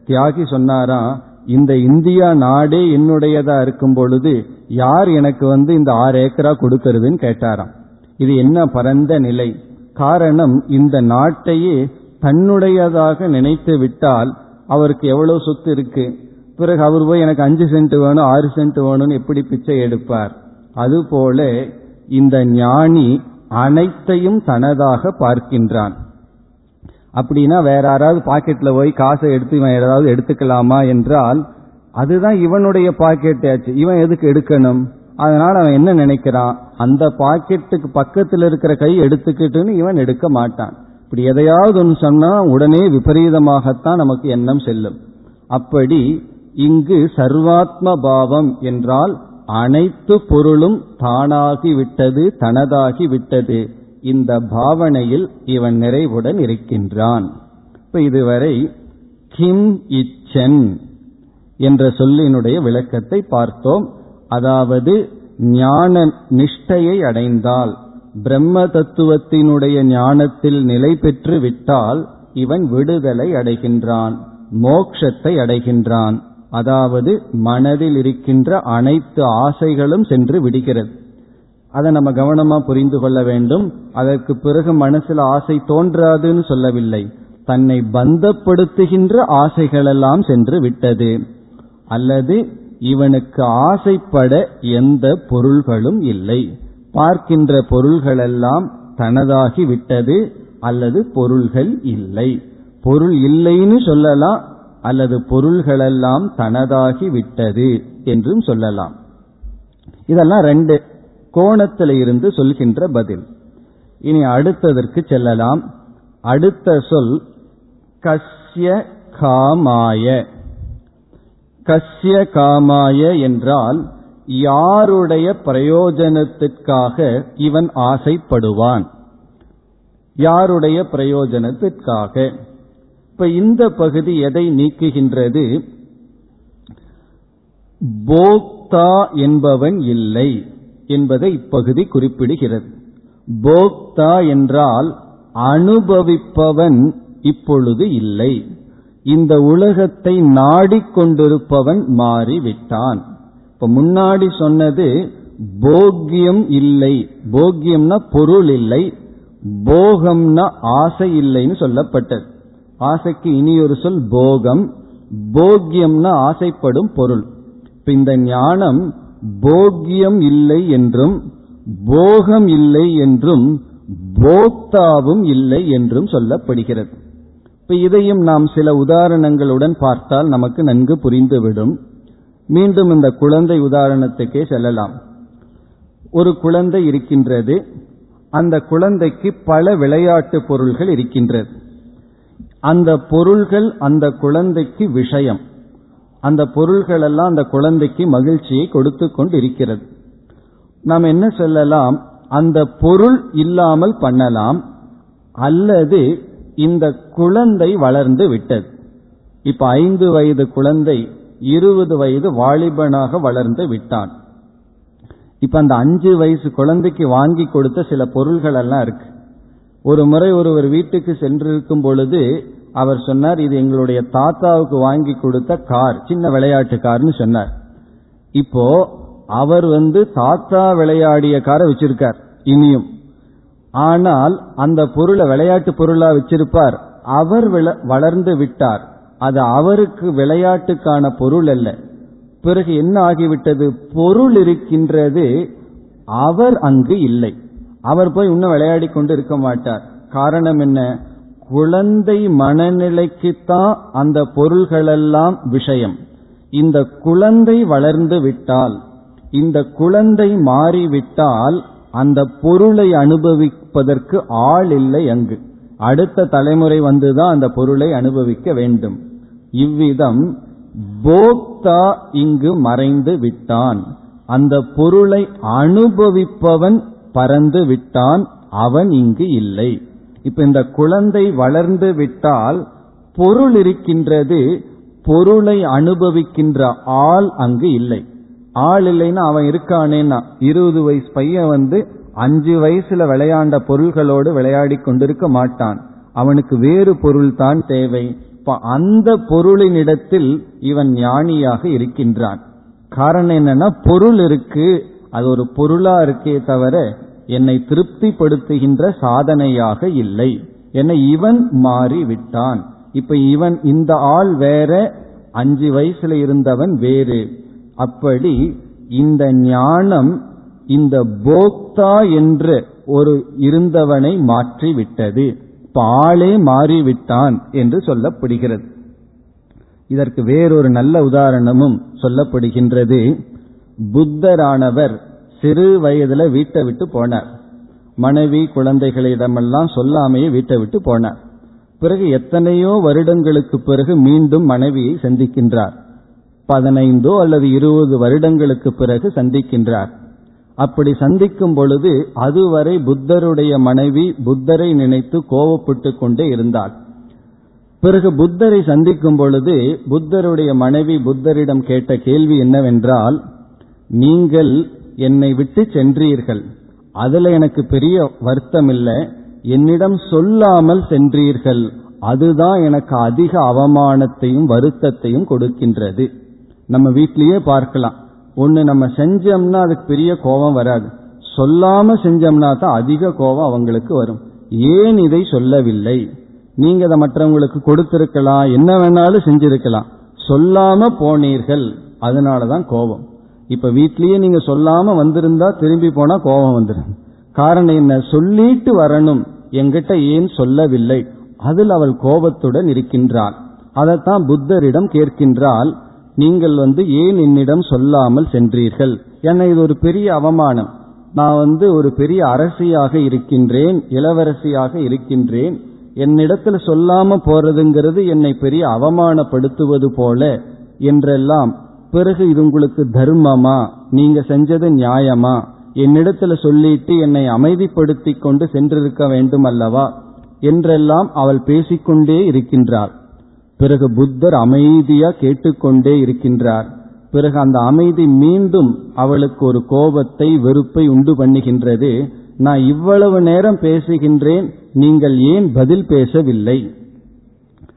தியாகி சொன்னாராம் இந்த இந்தியா நாடே என்னுடையதா இருக்கும் பொழுது யார் எனக்கு வந்து இந்த ஆறு ஏக்கரா கொடுக்கறதுன்னு கேட்டாராம். இது என்ன பரந்த நிலை. காரணம் இந்த நாட்டையே தன்னுடையதாக நினைத்து விட்டால் அவருக்கு எவ்வளவு சொத்து இருக்கு? பிறகு அவர் போய் எனக்கு அஞ்சு சென்ட் வேணும் ஆறு சென்ட் வேணும்னு எப்படி பிச்சை எடுப்பார்? அதுபோல இந்த ஞானி அனைத்தையும் தனதாக பார்க்கின்றான். அப்படின்னா வேற யாராவது பாக்கெட்ல போய் காசை எடுத்து இவன் ஏதாவது எடுத்துக்கலாமா என்றால் அதுதான் இவனுடைய பாக்கெட் ஆச்சு. இவன் எதுக்கு எடுக்கணும்? அதனால அவன் என்ன நினைக்கிறான்? அந்த பாக்கெட்டுக்கு பக்கத்தில் இருக்கிற கை எடுத்துக்கிட்டுன்னு இவன் எடுக்க மாட்டான். இப்படி எதையாவது ஒன்று சொன்னா உடனே விபரீதமாகத்தான் நமக்கு எண்ணம் செல்லும். அப்படி இங்கு சர்வாத்ம பாவம் என்றால் அனைத்து பொருளும் தானாகி விட்டது தனதாகி விட்டது இந்த பாவனையில் இவன் நிறைவுடன் இருக்கின்றான். இப்ப இதுவரை கிம் இச்சன் என்ற சொல்லினுடைய விளக்கத்தை பார்த்தோம். அதாவது ஞான நிஷ்டையை அடைந்தால் பிரம்ம தத்துவத்தினுடைய ஞானத்தில் நிலை பெற்று விட்டால் இவன் விடுதலை அடைகின்றான் மோக்ஷத்தை அடைகின்றான். அதாவது மனதில் இருக்கின்ற அனைத்து ஆசைகளும் சென்று விடுகிறது. அதை நம்ம கவனமா புரிந்து கொள்ள வேண்டும். அதற்கு பிறகு மனசுல ஆசை தோன்றாதுன்னு சொல்லவில்லை. தன்னை பந்தப்படுத்துகின்ற ஆசைகளெல்லாம் சென்று விட்டது. அல்லது இவனுக்கு ஆசைப்பட எந்த பொருள்களும் இல்லை. பார்க்கின்ற பொருள்களெல்லாம் தனதாகி விட்டது அல்லது பொருள்கள் இல்லை. பொருள் இல்லைன்னு சொல்லலாம் அல்லது பொருள்களெல்லாம் தனதாகி விட்டது என்றும் சொல்லலாம். இதெல்லாம் ரெண்டு கோணத்தில் இருந்து சொல்கின்ற பதில். இனி அடுத்ததற்கு செல்லலாம். அடுத்த சொல் கஸ்ய காமாய. கஸ்ய காமாய என்றால் யாருடைய பிரயோஜனத்திற்காக இவன் ஆசைப்படுவான்? யாருடைய பிரயோஜனத்திற்காக? இப்ப இந்த பகுதி எதை நீக்குகின்றது? போக்தா என்பவன் இல்லை என்பதை இப்பகுதி குறிப்பிடுகிறது. போக்தா என்றால் அனுபவிப்பவன் இப்பொழுது இல்லை. இந்த உலகத்தை நாடிக்கொண்டிருப்பவன் மாறிவிட்டான். இப்ப முன்னாடி சொன்னது போக்கியம் இல்லை. போக்கியம்னா பொருள் இல்லை. போகம்னா ஆசை இல்லைன்னு சொல்லப்பட்டது. ஆசைக்கு இனி ஒரு சொல் போகம். போக்கியம்னா ஆசைப்படும் பொருள். இப்ப இந்த ஞானம் போக்கியம் இல்லை என்றும் போகம் இல்லை என்றும் போக்தாவும் இல்லை என்றும் சொல்லப்படுகிறது. இப்ப இதையும் நாம் சில உதாரணங்களுடன் பார்த்தால் நமக்கு நன்கு புரிந்துவிடும். மீண்டும் இந்த குழந்தை உதாரணத்துக்கே செல்லலாம். ஒரு குழந்தை இருக்கின்றது. அந்த குழந்தைக்கு பல விளையாட்டு பொருள்கள் இருக்கின்றது. அந்த பொருள்கள் அந்த குழந்தைக்கு விஷயம். அந்த பொருள்கள் எல்லாம் அந்த குழந்தைக்கு மகிழ்ச்சியை கொடுத்து கொண்டு இருக்கிறது நாம் என்ன சொல்லலாம்? அந்த பொருள் இல்லாமல் பண்ணலாம் அல்லது இந்த குழந்தை வளர்ந்து விட்டது. இப்ப ஐந்து வயது குழந்தை இருபது வயது வாலிபனாக வளர்ந்து விட்டான். இப்ப அந்த அஞ்சு வயசு குழந்தைக்கு வாங்கி கொடுத்த சில பொருள்கள் எல்லாம் இருக்கு. ஒரு முறை ஒருவர் வீட்டுக்கு சென்றிருக்கும் பொழுது அவர் சொன்னார் இது எங்களுடைய தாத்தாவுக்கு வாங்கி கொடுத்த கார் சின்ன விளையாட்டு கார்னு சொன்னார். இப்போ அவர் வந்து தாத்தா விளையாடிய காரை வச்சிருக்கார் இனியும். ஆனால் அந்த பொருளை விளையாட்டு பொருளா வச்சிருப்பார். அவர் வளர்ந்து விட்டார். அது அவருக்கு விளையாட்டுக்கான பொருள் அல்ல. பிறகு என்ன ஆகிவிட்டது? பொருள் இருக்கின்றது அவர் அங்கு இல்லை. அவர் போய் இன்னும் விளையாடி கொண்டு இருக்க மாட்டார். காரணம் என்ன? குழந்தை மனநிலைக்குத்தான் அந்த பொருள்களெல்லாம் விஷயம். இந்த குழந்தை வளர்ந்து விட்டால் இந்த குழந்தை மாறிவிட்டால் அந்த பொருளை அனுபவிப்பதற்கு ஆள் இல்லை அங்கு. அடுத்த தலைமுறை வந்துதான் அந்த பொருளை அனுபவிக்க வேண்டும். இவ்விதம் போக்தா இங்கு மறைந்து விட்டான். அந்த பொருளை அனுபவிப்பவன் பறந்து விட்டான் அவன் இங்கு இல்லை. இப்ப இந்த குழந்தை வளர்ந்து விட்டால் பொருள் இருக்கின்றது பொருளை அனுபவிக்கின்ற ஆள் அங்கு இல்லை. ஆள் இல்லைன்னா அவன் இருக்கானேன்னா இருபது வயசு பையன் வந்து அஞ்சு வயசுல விளையாண்ட பொருள்களோடு விளையாடி கொண்டிருக்க மாட்டான். அவனுக்கு வேறு பொருள் தான் தேவை. இப்ப அந்த பொருளினிடத்தில் இவன் ஞானியாக இருக்கின்றான். காரணம் என்னன்னா பொருள் இருக்கு அது ஒரு பொருளா இருக்கே தவிர என்னை திருப்திப்படுத்துகின்ற சாதனையாக இல்லை. என்னை இவன் மாறி விட்டான் இப்ப இவன் இந்த ஆள் வேற அஞ்சு வயசுல இருந்தவன் வேறு. அப்படி இந்த ஞானம் இந்த போக்தா என்று ஒரு இருந்தவனை மாற்றி விட்டது பாலே மாறிவிட்டான் என்று சொல்லப்படுகிறது. இதற்கு வேறொரு நல்ல உதாரணமும் சொல்லப்படுகின்றது. புத்தரானவர் சிறு வயதுல வீட்டை விட்டு போனார். மனைவி குழந்தைகளிடமெல்லாம் சொல்லாமையே வீட்டை விட்டு போனார். பிறகு எத்தனையோ வருடங்களுக்கு பிறகு மீண்டும் மனைவியை சந்திக்கின்றார். பதினைந்தோ அல்லது இருபது வருடங்களுக்கு பிறகு சந்திக்கின்றார். அப்படி சந்திக்கும் பொழுது அதுவரை புத்தருடைய மனைவி புத்தரை நினைத்து கோவப்பட்டு கொண்டே இருந்தாள். பிறகு புத்தரை சந்திக்கும் பொழுது புத்தருடைய மனைவி புத்தரிடம் கேட்ட கேள்வி என்னவென்றால் நீங்கள் என்னை விட்டு சென்றீர்கள். அதுல எனக்கு பெரிய வருத்தம் இல்லை என்னிடம் சொல்லாமல் சென்றீர்கள். அதுதான் எனக்கு அதிக அவமானத்தையும் வருத்தத்தையும் கொடுக்கின்றது. நம்ம வீட்லயே பார்க்கலாம். ஒன்னு நம்ம செஞ்சோம்னா அதுக்கு பெரிய கோபம் வராது. சொல்லாம செஞ்சோம்னா தான் அதிக கோபம் அவங்களுக்கு வரும். ஏன் இதை சொல்லவில்லை? நீங்க அதை மற்றவங்களுக்கு கொடுத்திருக்கலாம். என்ன வேணாலும் செஞ்சிருக்கலாம். சொல்லாம போனீர்கள். அதனாலதான் கோபம். இப்ப வீட்லயே நீங்க சொல்லாம வந்திருந்தா திரும்பி போனா கோபம் வந்துடும் காரணம் என்ன? சொல்லிட்டு வரணும். என்கிட்ட ஏன் சொல்லவில்லை? அதில் அவள் கோபத்துடன் இருக்கின்றாள். அதைத்தான் புத்தரிடம் கேட்கின்றால் நீங்கள் வந்து ஏன் என்னிடம் சொல்லாமல் சென்றீர்கள்? என இது ஒரு பெரிய அவமானம். நான் வந்து ஒரு பெரிய அரசியாக இருக்கின்றேன் இளவரசியாக இருக்கின்றேன். என்னிடத்தில் சொல்லாம போறதுங்கிறது என்னை பெரிய அவமானப்படுத்துவது போல. என்றெல்லாம் பிறகு இது உங்களுக்கு தர்மமா? நீங்க செஞ்சது நியாயமா? என்னிடத்துல சொல்லிட்டு என்னை அமைதிப்படுத்தி கொண்டு சென்றிருக்க வேண்டும் அல்லவா? என்றெல்லாம் அவள் பேசிக்கொண்டே இருக்கின்றாள். பிறகு புத்தர் அமைதியா கேட்டுக்கொண்டே இருக்கின்றார். பிறகு அந்த அமைதி மீண்டும் அவளுக்கு ஒரு கோபத்தை வெறுப்பை உண்டு பண்ணுகின்றது. நான் இவ்வளவு நேரம் பேசுகின்றேன் நீங்கள் ஏன் பதில் பேசவில்லை?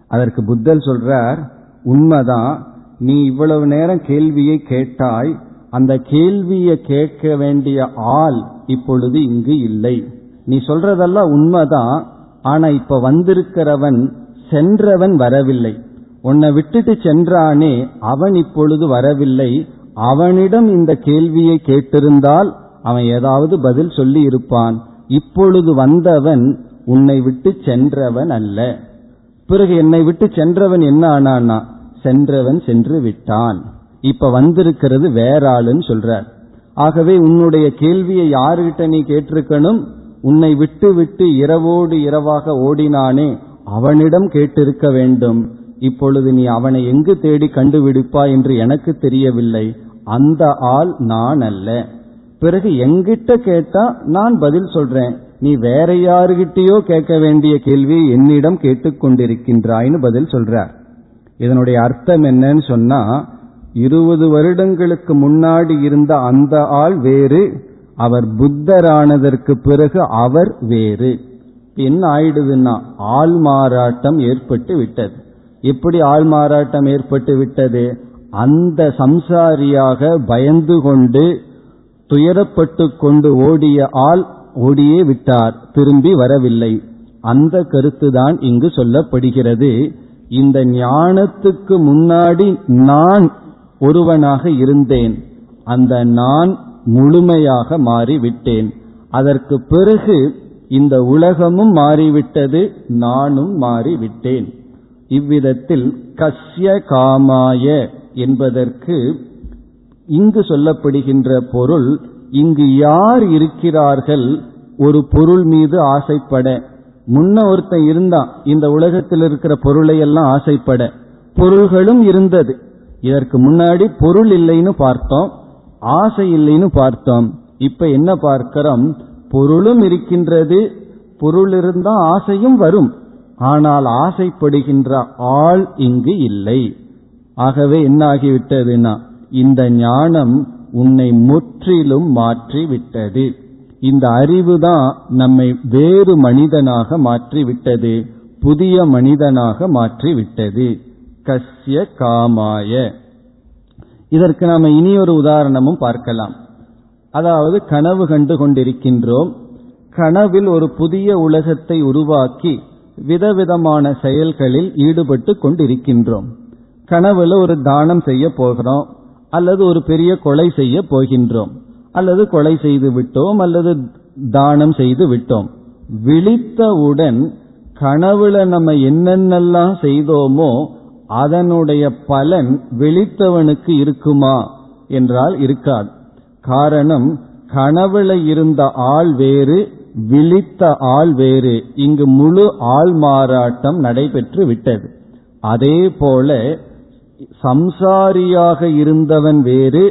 அதற்கு புத்தர் சொல்றார் உண்மைதான் நீ இவ்வளவு நேரம் கேள்வியை கேட்டாய் அந்த கேள்வியை கேட்க வேண்டிய ஆள் இப்பொழுது இங்கு இல்லை. நீ சொல்றதெல்லாம் உண்மைதான் ஆனா இப்ப வந்திருக்கிறவன் சென்றவன் வரவில்லை. உன்னை விட்டுட்டு சென்றானே அவன் இப்பொழுது வரவில்லை. அவனிடம் இந்த கேள்வியை கேட்டிருந்தால் அவன் ஏதாவது பதில் சொல்லி இருப்பான். இப்பொழுது வந்தவன் உன்னை விட்டு சென்றவன் அல்ல. பிறகு என்னை விட்டு சென்றவன் என்ன ஆனான்னா சென்றவன் சென்று விட்டான். இப்ப வந்திருக்கிறது வேற ஆளுன்னு சொல்றார். ஆகவே உன்னுடைய கேள்வியை யாருகிட்ட நீ கேட்டிருக்கணும்? உன்னை விட்டு விட்டு இரவோடு இரவாக ஓடினானே அவனிடம் கேட்டிருக்க வேண்டும். இப்பொழுது நீ அவனை எங்கு தேடி கண்டுபிடிப்பா என்று எனக்கு தெரியவில்லை. அந்த ஆள் நான் அல்ல. பிறகு எங்கிட்ட கேட்டா நான் பதில் சொல்றேன். நீ வேற யாருகிட்டயோ கேட்க வேண்டிய கேள்வியை என்னிடம் கேட்டுக்கொண்டிருக்கின்றாய்னு பதில் சொல்றார். இதனுடைய அர்த்தம் என்னன்னு சொன்னா இருபது வருடங்களுக்கு முன்னாடி இருந்த அந்த ஆள் வேறு அவர் புத்தரானதற்கு பிறகு அவர் வேறு. என்ன ஆயிடுதுன்னா ஆள் மாறாட்டம் ஏற்பட்டு விட்டது. எப்படி ஆள் மாறாட்டம் ஏற்பட்டு விட்டது? அந்த சம்சாரியாக பயந்து கொண்டு துயரப்பட்டு கொண்டு ஓடிய ஆள் ஓடியே விட்டார் திரும்பி வரவில்லை. அந்த கருத்துதான் இங்கு சொல்லப்படுகிறது. இந்த ஞானத்துக்கு முன்னாடி நான் ஒருவனாக இருந்தேன். அந்த நான் முழுமையாக மாறிவிட்டேன். அதற்கு பிறகு இந்த உலகமும் மாறிவிட்டது நானும் மாறிவிட்டேன். இவ்விதத்தில் கஸ்ய காமாய என்பதற்கு இங்கு சொல்லப்படுகின்ற பொருள் இங்கு யார் இருக்கிறார்கள் ஒரு பொருள் மீது ஆசைப்பட முன்ன ஒருத்தன் இருந்தான். இந்த உலகத்தில் இருக்கிற பொருளை எல்லாம் ஆசைப்பட. பொருள்களும் இருந்தது. இதற்கு முன்னாடி பொருள் இல்லைன்னு பார்த்தோம். ஆசை இல்லைன்னு பார்த்தோம். இப்ப என்ன பார்க்கிறோம்? பொருளும் இருக்கின்றது. பொருள் இருந்தா ஆசையும் வரும். ஆனால் ஆசைப்படுகின்ற ஆள் இங்கு இல்லை. ஆகவே என்ன ஆகிவிட்டதுன்னா இந்த ஞானம் உன்னை முற்றிலும் மாற்றி விட்டது இந்த அறிவு தான் நம்மை வேறு மனிதனாக மாற்றி விட்டது புதிய மனிதனாக மாற்றி விட்டது கஸ்ய காமாய. இதற்கு நாம இனி ஒரு உதாரணமும் பார்க்கலாம். அதாவது கனவு கண்டு கொண்டிருக்கின்றோம். கனவில் ஒரு புதிய உலகத்தை உருவாக்கி விதவிதமான செயல்களில் ஈடுபட்டு கொண்டிருக்கின்றோம். கனவுல ஒரு தானம் செய்ய போகிறோம் அல்லது ஒரு பெரிய கொலை செய்ய போகின்றோம். அல்லது கொலை செய்து விட்டோம் அல்லது தானம் செய்து விட்டோம். விழித்தவுடன் கனவுல நம்ம என்னென்னலாம் செய்தோமோ அதனுடைய பலன் விழித்தவனுக்கு இருக்குமா என்றால் இருக்காது. காரணம் கனவுல இருந்த ஆள் வேறு விழித்த ஆள் வேறு. இங்கு முழு ஆள் மாறாட்டம் நடைபெற்று விட்டது. அதே போல சம்சாரியாக இருந்தவன் வேறு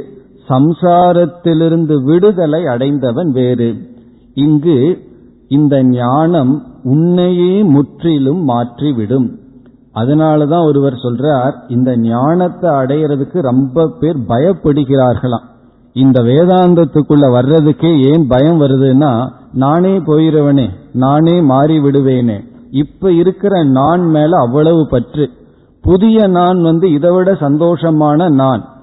சம்சாரத்திலிருந்து விடுதலை அடைந்தவன் வேறு. இங்கு இந்த ஞானம் உன்னையே முற்றிலும் மாற்றிவிடும். அதனாலதான் ஒருவர் சொல்றார் இந்த ஞானத்தை அடையிறதுக்கு ரொம்ப பேர் பயப்படுகிறார்களாம். இந்த வேதாந்தத்துக்குள்ள வர்றதுக்கே ஏன் பயம் வருதுன்னா நானே போயிடுவனே நானே மாறி விடுவேனே இப்ப இருக்கிற நான் மேல அவ்வளவு பற்று. புதிய நான் வந்து இதை விட சந்தோஷமான நான்.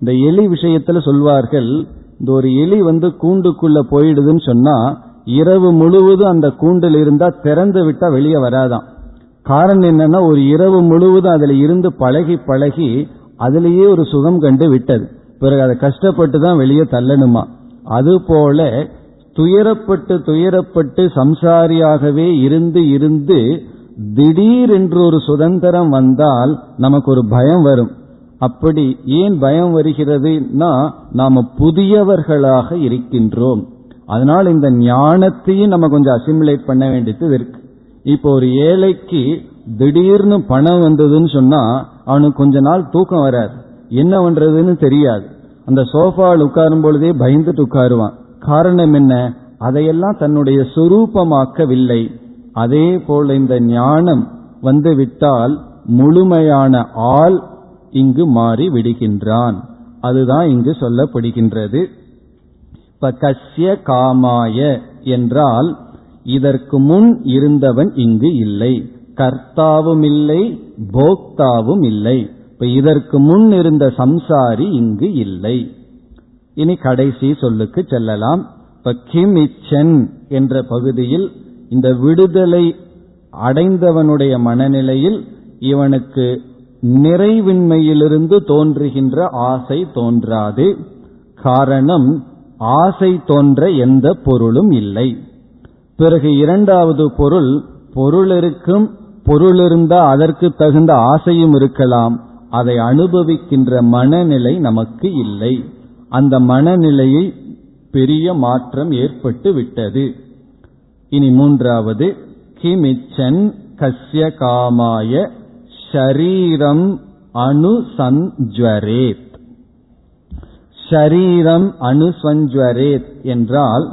இந்த எலி விஷயத்துல சொல்வார்கள் இந்த ஒரு எலி வந்து கூண்டுக்குள்ள போயிடுதுன்னு சொன்னா இரவு முழுவதும் அந்த கூண்டில் இருந்தா திறந்து விட்டா வெளியே வராதான் காரணம் என்னன்னா ஒரு இரவு முழுவதும் அதுல இருந்து பழகி பழகி அதுலேயே ஒரு சுகம் கண்டு விட்டது. பிறகு அதை கஷ்டப்பட்டு தான் வெளியே தள்ளணுமா? அதுபோல துயரப்பட்டு துயரப்பட்டு சம்சாரியாகவே இருந்து இருந்து திடீரென்று ஒரு சுதந்திரம் வந்தால் நமக்கு ஒரு பயம் வரும். அப்படி ஏன் பயம் வருகிறதுனா நாம புதியவர்களாக இருக்கின்றோம். அதனால் இந்த ஞானத்தையும் நம்ம கொஞ்சம் அசிமுலேட் பண்ண வேண்டியது இருக்கு. இப்போ ஒரு ஏழைக்கு திடீர்னு பணம் வந்ததுன்னு சொன்னா அவனுக்கு கொஞ்ச நாள் தூக்கம் வராது. என்ன பண்றதுன்னு தெரியாது. அந்த சோஃபாவில் உட்காரும் பொழுதே பயந்துட்டு உட்காருவான். காரணம் என்ன? அதையெல்லாம் தன்னுடைய சுரூபமாக்கவில்லை. அதே போல இந்த ஞானம் வந்து விட்டால் முழுமையான ஆள் இங்கு மாறி விடுகின்றான் அதுதான் இங்கு சொல்லப்படுகின்றது. இப்ப காமாய என்றால் இதற்கு முன் இருந்தவன் இங்கு இல்லை. கர்த்தாவும் இல்லை போக்தாவும் இல்லை. இப்ப இதற்கு முன் இருந்த சம்சாரி இங்கு இல்லை. இனி கடைசி சொல்லுக்கு செல்லலாம். இப்ப கிம் இச்சன் என்ற பகுதியில் இந்த விடுதலை அடைந்தவனுடைய மனநிலையில் இவனுக்கு நிறைவின்மையிலிருந்து தோன்றுகின்ற ஆசை தோன்றாது. காரணம் ஆசை தோன்ற எந்த பொருளும் இல்லை. பிறகு இரண்டாவது பொருள் பொருள் இருக்கும் பொருள் அதற்கு தகுந்த ஆசையும் இருக்கலாம். அதை அனுபவிக்கின்ற மனநிலை நமக்கு இல்லை. அந்த மனநிலையை பெரிய மாற்றம் ஏற்பட்டு விட்டது. இனி மூன்றாவது கிமிச்சன் கஸ்ய காமாய ஷரீரம் அனுசஞ்சுவரேத் ஷரீரம் அனுசஞ்சுவரேத் என்றால்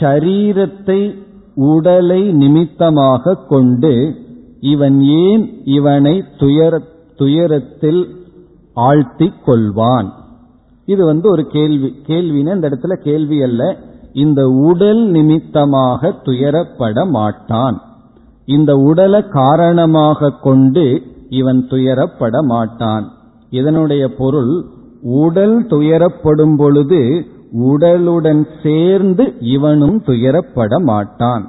ஷரீரத்தை உடலை நிமித்தமாக கொண்டு இவன் ஏன் இவனை துயர துயரத்தில் ஆழ்த்திக் கொள்வான்? இது வந்து ஒரு கேள்வி கேள்வின்னு இந்த இடத்துல கேள்வி அல்ல. இந்த உடல் நிமித்தமாக துயரப்பட மாட்டான். இந்த உடலை காரணமாக கொண்டு இவன் துயரப்பட மாட்டான். இதனுடைய பொருள் உடல் துயரப்படும் பொழுது உடலுடன் சேர்ந்து இவனும் துயரப்பட மாட்டான்.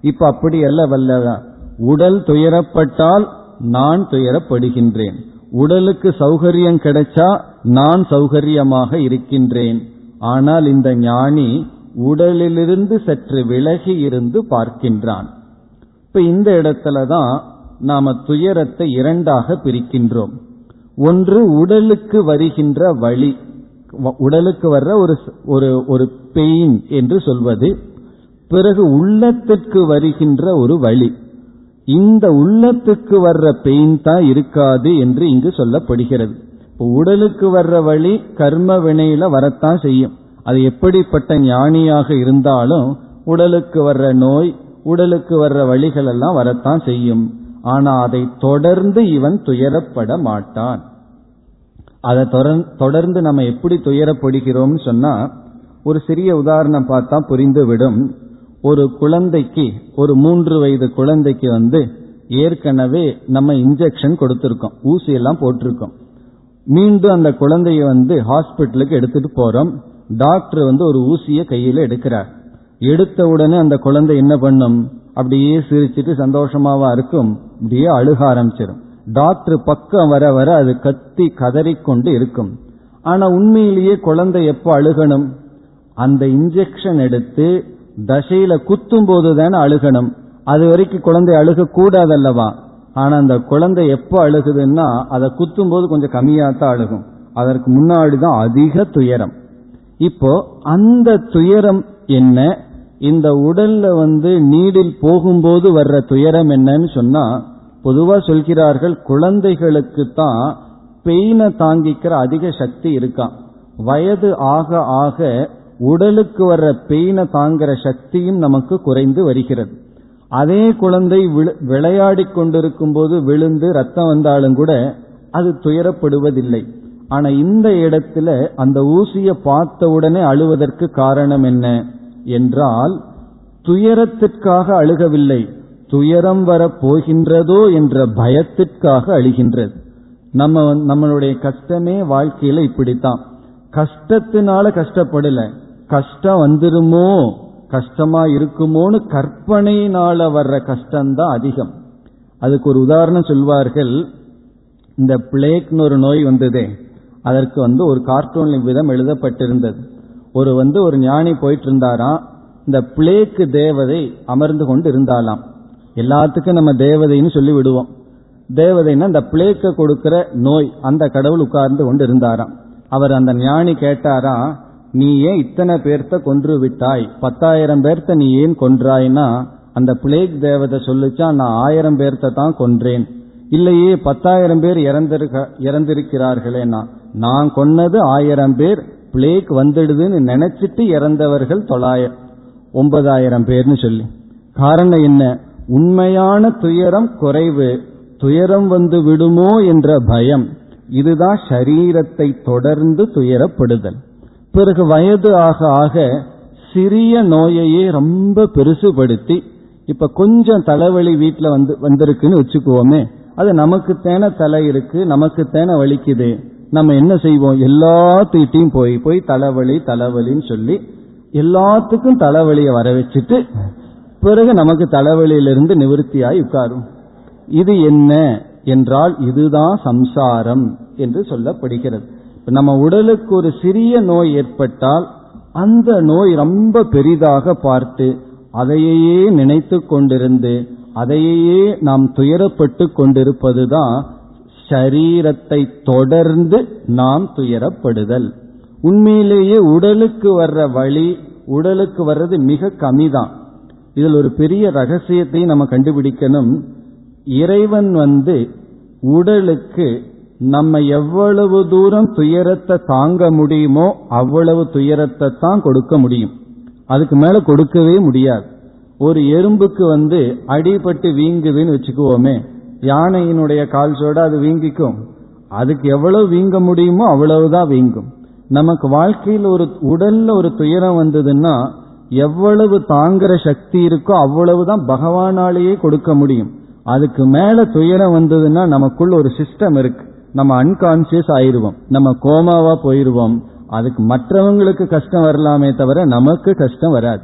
இப்ப அப்படி அல்ல வல்லதா உடல் துயரப்பட்டால் நான் துயரப்படுகின்றேன். உடலுக்கு சௌகரியம் கிடைச்சா நான் சௌகரியமாக இருக்கின்றேன். ஆனால் இந்த ஞானி உடலிலிருந்து சற்று விலகி இருந்து பார்க்கின்றான். இப்ப இந்த இடத்துலதான் நாம துயரத்தை இரண்டாக பிரிக்கின்றோம். ஒன்று உடலுக்கு வருகின்ற வழி உடலுக்கு வர்ற ஒரு ஒரு ஒரு பெயின் என்று சொல்வது பிறகு உள்ளத்திற்கு வருகின்ற ஒரு வழி இந்த உள்ளத்துக்கு வர்ற பெயின் தான் இருக்காது என்று இங்கு சொல்லப்படுகிறது. உடலுக்கு வர்ற வழி கர்ம வினையில வரத்தான் செய்யும். அது எப்படிப்பட்ட ஞானியாக இருந்தாலும் உடலுக்கு வர்ற நோய் உடலுக்கு வர்ற வழிகள் எல்லாம் வரத்தான் செய்யும். ஆனா அதை தொடர்ந்து இவன் துயரப்பட மாட்டான். அதை தொடர்ந்து நம்ம எப்படி துயரப்படுகிறோம்னு சொன்னா ஒரு சிறிய உதாரணம் பார்த்தா புரிந்துவிடும். ஒரு குழந்தைக்கு ஒரு மூன்று வயது குழந்தைக்கு வந்து ஏற்கனவே நம்ம இன்ஜெக்ஷன் கொடுத்துருக்கோம். ஊசி எல்லாம் போட்டிருக்கோம். மீண்டும் அந்த குழந்தைய வந்து ஹாஸ்பிட்டலுக்கு எடுத்துட்டு போறோம். டாக்டர் வந்து ஒரு ஊசியை கையில எடுக்கிறார். எடுத்த உடனே அந்த குழந்தை என்ன பண்ணும்? அப்படியே சிரிச்சிட்டு சந்தோஷமாவா இருக்கும். அப்படியே அழுக ஆரம்பிச்சிடும் டாக்டர் பக்கம் வர வர அது கத்தி கதறிக்கொண்டு இருக்கும். ஆனா உண்மையிலேயே குழந்தை எப்போ அழுகணும்? அந்த இன்ஜெக்ஷன் எடுத்து தசையில குத்தும் போது தானே அழுகணும். அது வரைக்கும் குழந்தை அழுக கூடாதல்லவா ஆனா அந்த குழந்தை எப்போ அழுகுதுன்னா அதை குத்தும் போது கொஞ்சம் கம்மியா தான் அழுகும். அதற்கு முன்னாடி தான் அதிக துயரம். இப்போ அந்த துயரம் என்ன? இந்த உடல்ல வந்து நீடில் போகும்போது வர்ற துயரம் என்னன்னு சொன்னா பொதுவா சொல்கிறார்கள் குழந்தைகளுக்கு தான் பெயினை தாங்கிக்கிற அதிக சக்தி இருக்கான் வயது ஆக ஆக உடலுக்கு வர்ற பெயினை தாங்கிற சக்தியும் நமக்கு குறைந்து வருகிறது. அதே குழந்தை விளையாடி கொண்டிருக்கும் போது விழுந்து ரத்தம் வந்தாலும் கூட அது துயரப்படுவதில்லை. ஆனா இந்த இடத்துல அந்த ஊசியை பார்த்த உடனே அழுவதற்கு காரணம் என்ன? என்றால் துயரத்திற்காக அழுகவில்லை. துயரம் வரப்போகின்றதோ என்ற பயத்திற்காக அழுகின்றது. நம்ம நம்மளுடைய கஷ்டமே வாழ்க்கையில இப்படித்தான். கஷ்டத்தினால கஷ்டப்படல. கஷ்டம் வந்துருமோ? கஷ்டமா இருக்குமோன்னு கற்பனையினால வர்ற கஷ்டம்தான் அதிகம். அதுக்கு ஒரு உதாரணம் சொல்வார்கள். இந்த பிளேக்னு ஒரு நோய் வந்ததே. அதற்கு வந்து ஒரு கார்ட்டூன் விதம் எழுதப்பட்டிருந்தது. ஒரு வந்து ஒரு ஞானி போயிட்டு இருந்தாராம் இந்த பிளேக்கு தேவதை அமர்ந்து கொண்டு இருந்தாலாம் எல்லாத்துக்கும் நம்ம தேவதைன்னு சொல்லி விடுவோம். தேவதைன்னா இந்த பிளேக்க கொடுக்கிற நோய் அந்த கடவுள் உட்கார்ந்து கொண்டு இருந்தாராம் அவர் அந்த ஞானி கேட்டாரா நீ ஏன் இத்தனை பேர்த்த கொன்று விட்டாய்? பத்தாயிரம் பேர்த்த நீ ஏன் கொன்றாய்னா அந்த பிளேக் தேவதை சொல்லிச்சா நான் ஆயிரம் பேர்த்த தான் கொன்றேன். இல்லையே பத்தாயிரம் பேர் இறந்திருக்க இறந்திருக்கிறார்களேனா. நான் கொன்னது ஆயிரம் பேர் பிளேக் வந்துடுதுன்னு நினைச்சிட்டு இறந்தவர்கள் தொள்ளாயிரம் ஒன்பதாயிரம் பேர்னு சொல்லி. காரணம் என்ன? உண்மையான துயரம் குறைவு. துயரம் வந்து விடுமோ என்ற பயம். இதுதான் சரீரத்தை தொடர்ந்து துயரப்படுதல். பிறகு வயது ஆக ஆக சிறிய நோயையே ரொம்ப பெருசுபடுத்தி இப்ப கொஞ்சம் தலைவலி வீட்டில் வந்து வந்திருக்குன்னு வச்சுக்குவோமே அது நமக்கு தேன தலை இருக்கு நமக்கு தேன வலிக்குது. நம்ம என்ன செய்வோம்? எல்லாத்துக்கிட்டையும் போய் போய் தலைவலி தலைவலின்னு சொல்லி எல்லாத்துக்கும் தலைவலியை வர வச்சுட்டு பிறகு நமக்கு தலைவலியிலிருந்து நிவர்த்தியாய் உட்காரும். இது என்ன என்றால் இதுதான் சம்சாரம் என்று சொல்லப்படுகிறது. நம்ம உடலுக்கு ஒரு சிறிய நோய் ஏற்பட்டால் அந்த நோய் ரொம்ப பெரிதாக பார்த்து அதையே நினைத்து கொண்டிருந்து அதையே நாம் துயரப்பட்டு கொண்டிருப்பதுதான் ஷரீரத்தை தொடர்ந்து நாம் துயரப்படுதல். உண்மையிலேயே உடலுக்கு வர்ற வழி உடலுக்கு வர்றது மிக கம்மிதான். இதில் ஒரு பெரிய ரகசியத்தை நம்ம கண்டுபிடிக்கணும். இறைவன் வந்து உடலுக்கு நம்ம எவ்வளவு தூரம் துயரத்தை தாங்க முடியுமோ அவ்வளவு துயரத்தை தான் கொடுக்க முடியும். அதுக்கு மேல கொடுக்கவே முடியாது. ஒரு எறும்புக்கு வந்து அடிபட்டு வீங்குதுன்னு வச்சுக்குவோமே யானையினுடைய கால் சோட அது வீங்கிக்கும். அதுக்கு எவ்வளவு வீங்க முடியுமோ அவ்வளவுதான் வீங்கும். நமக்கு வாழ்க்கையில் ஒரு உடல்ல ஒரு துயரம் வந்ததுன்னா எவ்வளவு தாங்குற சக்தி இருக்கோ அவ்வளவுதான் பகவானாலேயே கொடுக்க முடியும். அதுக்கு மேல துயரம் வந்ததுன்னா நமக்குள்ள ஒரு சிஸ்டம் இருக்கு. நம்ம அன்கான்சியஸ் ஆயிருவோம். நம்ம கோமாவா போயிருவோம். அதுக்கு மற்றவங்களுக்கு கஷ்டம் வரலாமே தவிர நமக்கு கஷ்டம் வராது.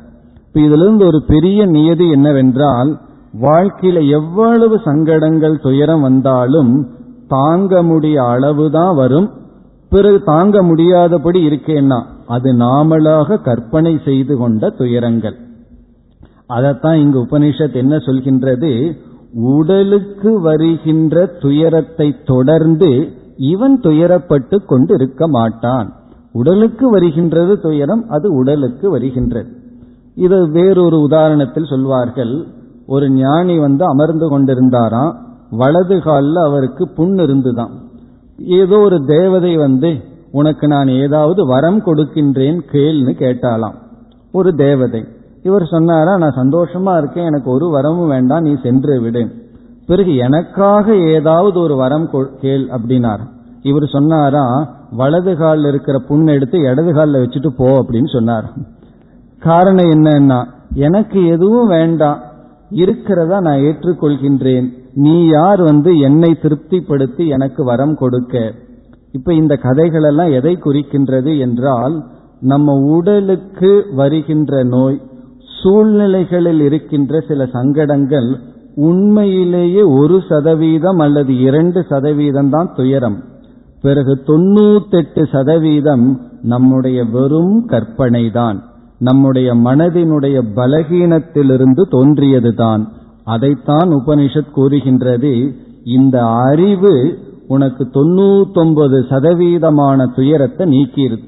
இப்ப இதுல இருந்து ஒரு பெரிய நியதி என்னவென்றால் வாழ்க்கையில எவ்வளவு சங்கடங்கள் துயரம் வந்தாலும் தாங்க முடிய அளவுதான் வரும். பிறகு தாங்க முடியாதபடி இருக்கேன்னா அது நாமளாக கற்பனை செய்து கொண்ட துயரங்கள். அதத்தான் இங்கு உபனிஷத் என்ன சொல்கின்றது? உடலுக்கு வருகின்ற துயரத்தை தொடர்ந்து இவன் துயரப்பட்டு கொண்டு இருக்க மாட்டான். உடலுக்கு வருகின்றது துயரம் அது உடலுக்கு வருகின்றது. இது வேறொரு உதாரணத்தில் சொல்வார்கள். ஒரு ஞானி வந்து அமர்ந்து கொண்டிருந்தாராம். வலது காலில் அவருக்கு புண் இருந்துதான் ஏதோ ஒரு தேவதை வந்து உனக்கு நான் ஏதாவது வரம் கொடுக்கின்றேன் கேள்னு கேட்டாலாம் ஒரு தேவதை. இவர் சொன்னாரா நான் சந்தோஷமா இருக்கேன் எனக்கு ஒரு வரமும் வேண்டாம் நீ சென்று விடு. பிறகு எனக்காக ஏதாவது ஒரு வரம் கேள் அப்படின்னார். இவர் சொன்னாரா வலது காலில் இருக்கிற புண் எடுத்து இடது காலில் வச்சுட்டு போ அப்படின்னு சொன்னார். காரணம் என்னன்னா எனக்கு எதுவும் வேண்டாம் இருக்கிறதா நான் ஏற்றுக்கொள்கின்றேன். நீ யார் வந்து என்னை திருப்திப்படுத்தி எனக்கு வரம் கொடுக்க? இப்ப இந்த கதைகள் எல்லாம் எதை குறிக்கின்றது என்றால் நம்ம உடலுக்கு வருகின்ற நோய் சூழ்நிலைகளில் இருக்கின்ற சில சங்கடங்கள் உண்மையிலேயே ஒரு சதவீதம் அல்லது இரண்டு சதவீதம் தான் துயரம். பிறகு தொண்ணூத்தெட்டு சதவீதம் நம்முடைய வெறும் கற்பனை தான் நம்முடைய மனதினுடைய பலகீனத்திலிருந்து தோன்றியதுதான். அதைத்தான் உபனிஷத் கூறுகின்றது. இந்த அறிவு உனக்கு தொண்ணூத்தொன்பது சதவீதமான துயரத்தை நீக்கிருது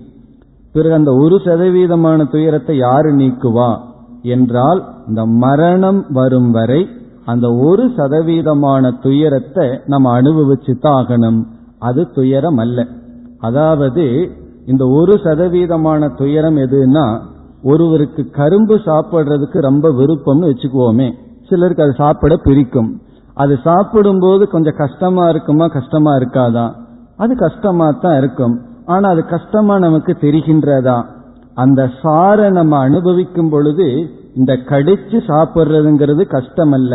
பிறகு அந்த ஒரு சதவீதமான துயரத்தை யாரு நீக்குவா? என்றால் இந்த மரணம் வரும் வரை அந்த ஒரு சதவீதமான துயரத்தை நம்ம அனுபவிச்சுதான் ஆகணும் அது துயரம் அல்ல அதாவது இந்த ஒரு சதவீதமான துயரம் எதுன்னா ஒருவருக்கு கரும்பு சாப்பிடுறதுக்கு ரொம்ப விருப்பம்னு வச்சுக்குவோமே சிலருக்கு அது சாப்பிட பிரிக்கும் அது சாப்பிடும்போது கொஞ்சம் கஷ்டமா இருக்குமா கஷ்டமா இருக்காதா? அது கஷ்டமா தான் இருக்கும். ஆனா அது கஷ்டமா நமக்கு தெரிகின்றதா? அந்த சாரை நம்ம அனுபவிக்கும் பொழுது இந்த கடிச்சு சாப்பிடுறதுங்கிறது கஷ்டம் அல்ல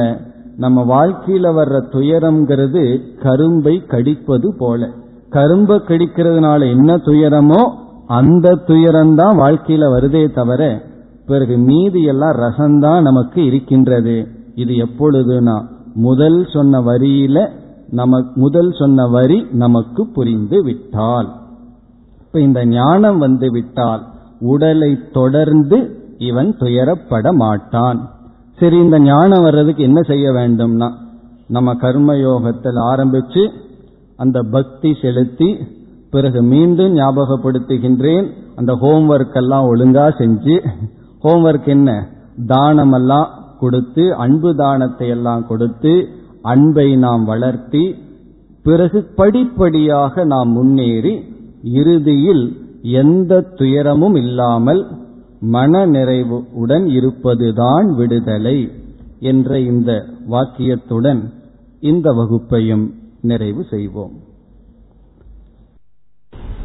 நம்ம வாழ்க்கையில வர்ற துயரம்ங்கிறது கரும்பை கடிப்பது போல. கரும்பை கடிக்கிறதுனால என்ன துயரமோ அந்த துயரம்தான் வாழ்க்கையில வருதே தவிர பிறகு மீதி எல்லாம் ரசம்தான் நமக்கு இருக்கின்றது. இது எப்பொழுதுனா முதல் சொன்ன வரியில நம முதல் சொன்ன வரி நமக்கு புரிந்து விட்டால். இப்ப இந்த ஞானம் வந்து விட்டால் உடலை தொடர்ந்து இவன் துயரப்பட மாட்டான். சரி இந்த ஞானம் வர்றதுக்கு என்ன செய்ய வேண்டும்னா நம்ம கர்மயோகத்தில் ஆரம்பிச்சு அந்த பக்தி செலுத்தி பிறகு மீண்டும் ஞாபகப்படுத்துகின்றேன். அந்த ஹோம்ஒர்க் எல்லாம் ஒழுங்கா செஞ்சு ஹோம்ஒர்க் என்ன? தானமெல்லாம் கொடுத்து அன்பு தானத்தை எல்லாம் கொடுத்து அன்பை நாம் வளர்த்தி பிறகு படிப்படியாக நாம் முன்னேறி இறுதியில் எந்த துயரமும் இல்லாமல் மன நிறைவு உடன் இருப்பதுதான் விடுதலை என்ற இந்த வாக்கியத்துடன் இந்த வகுப்பையும் நிறைவு செய்வோம்.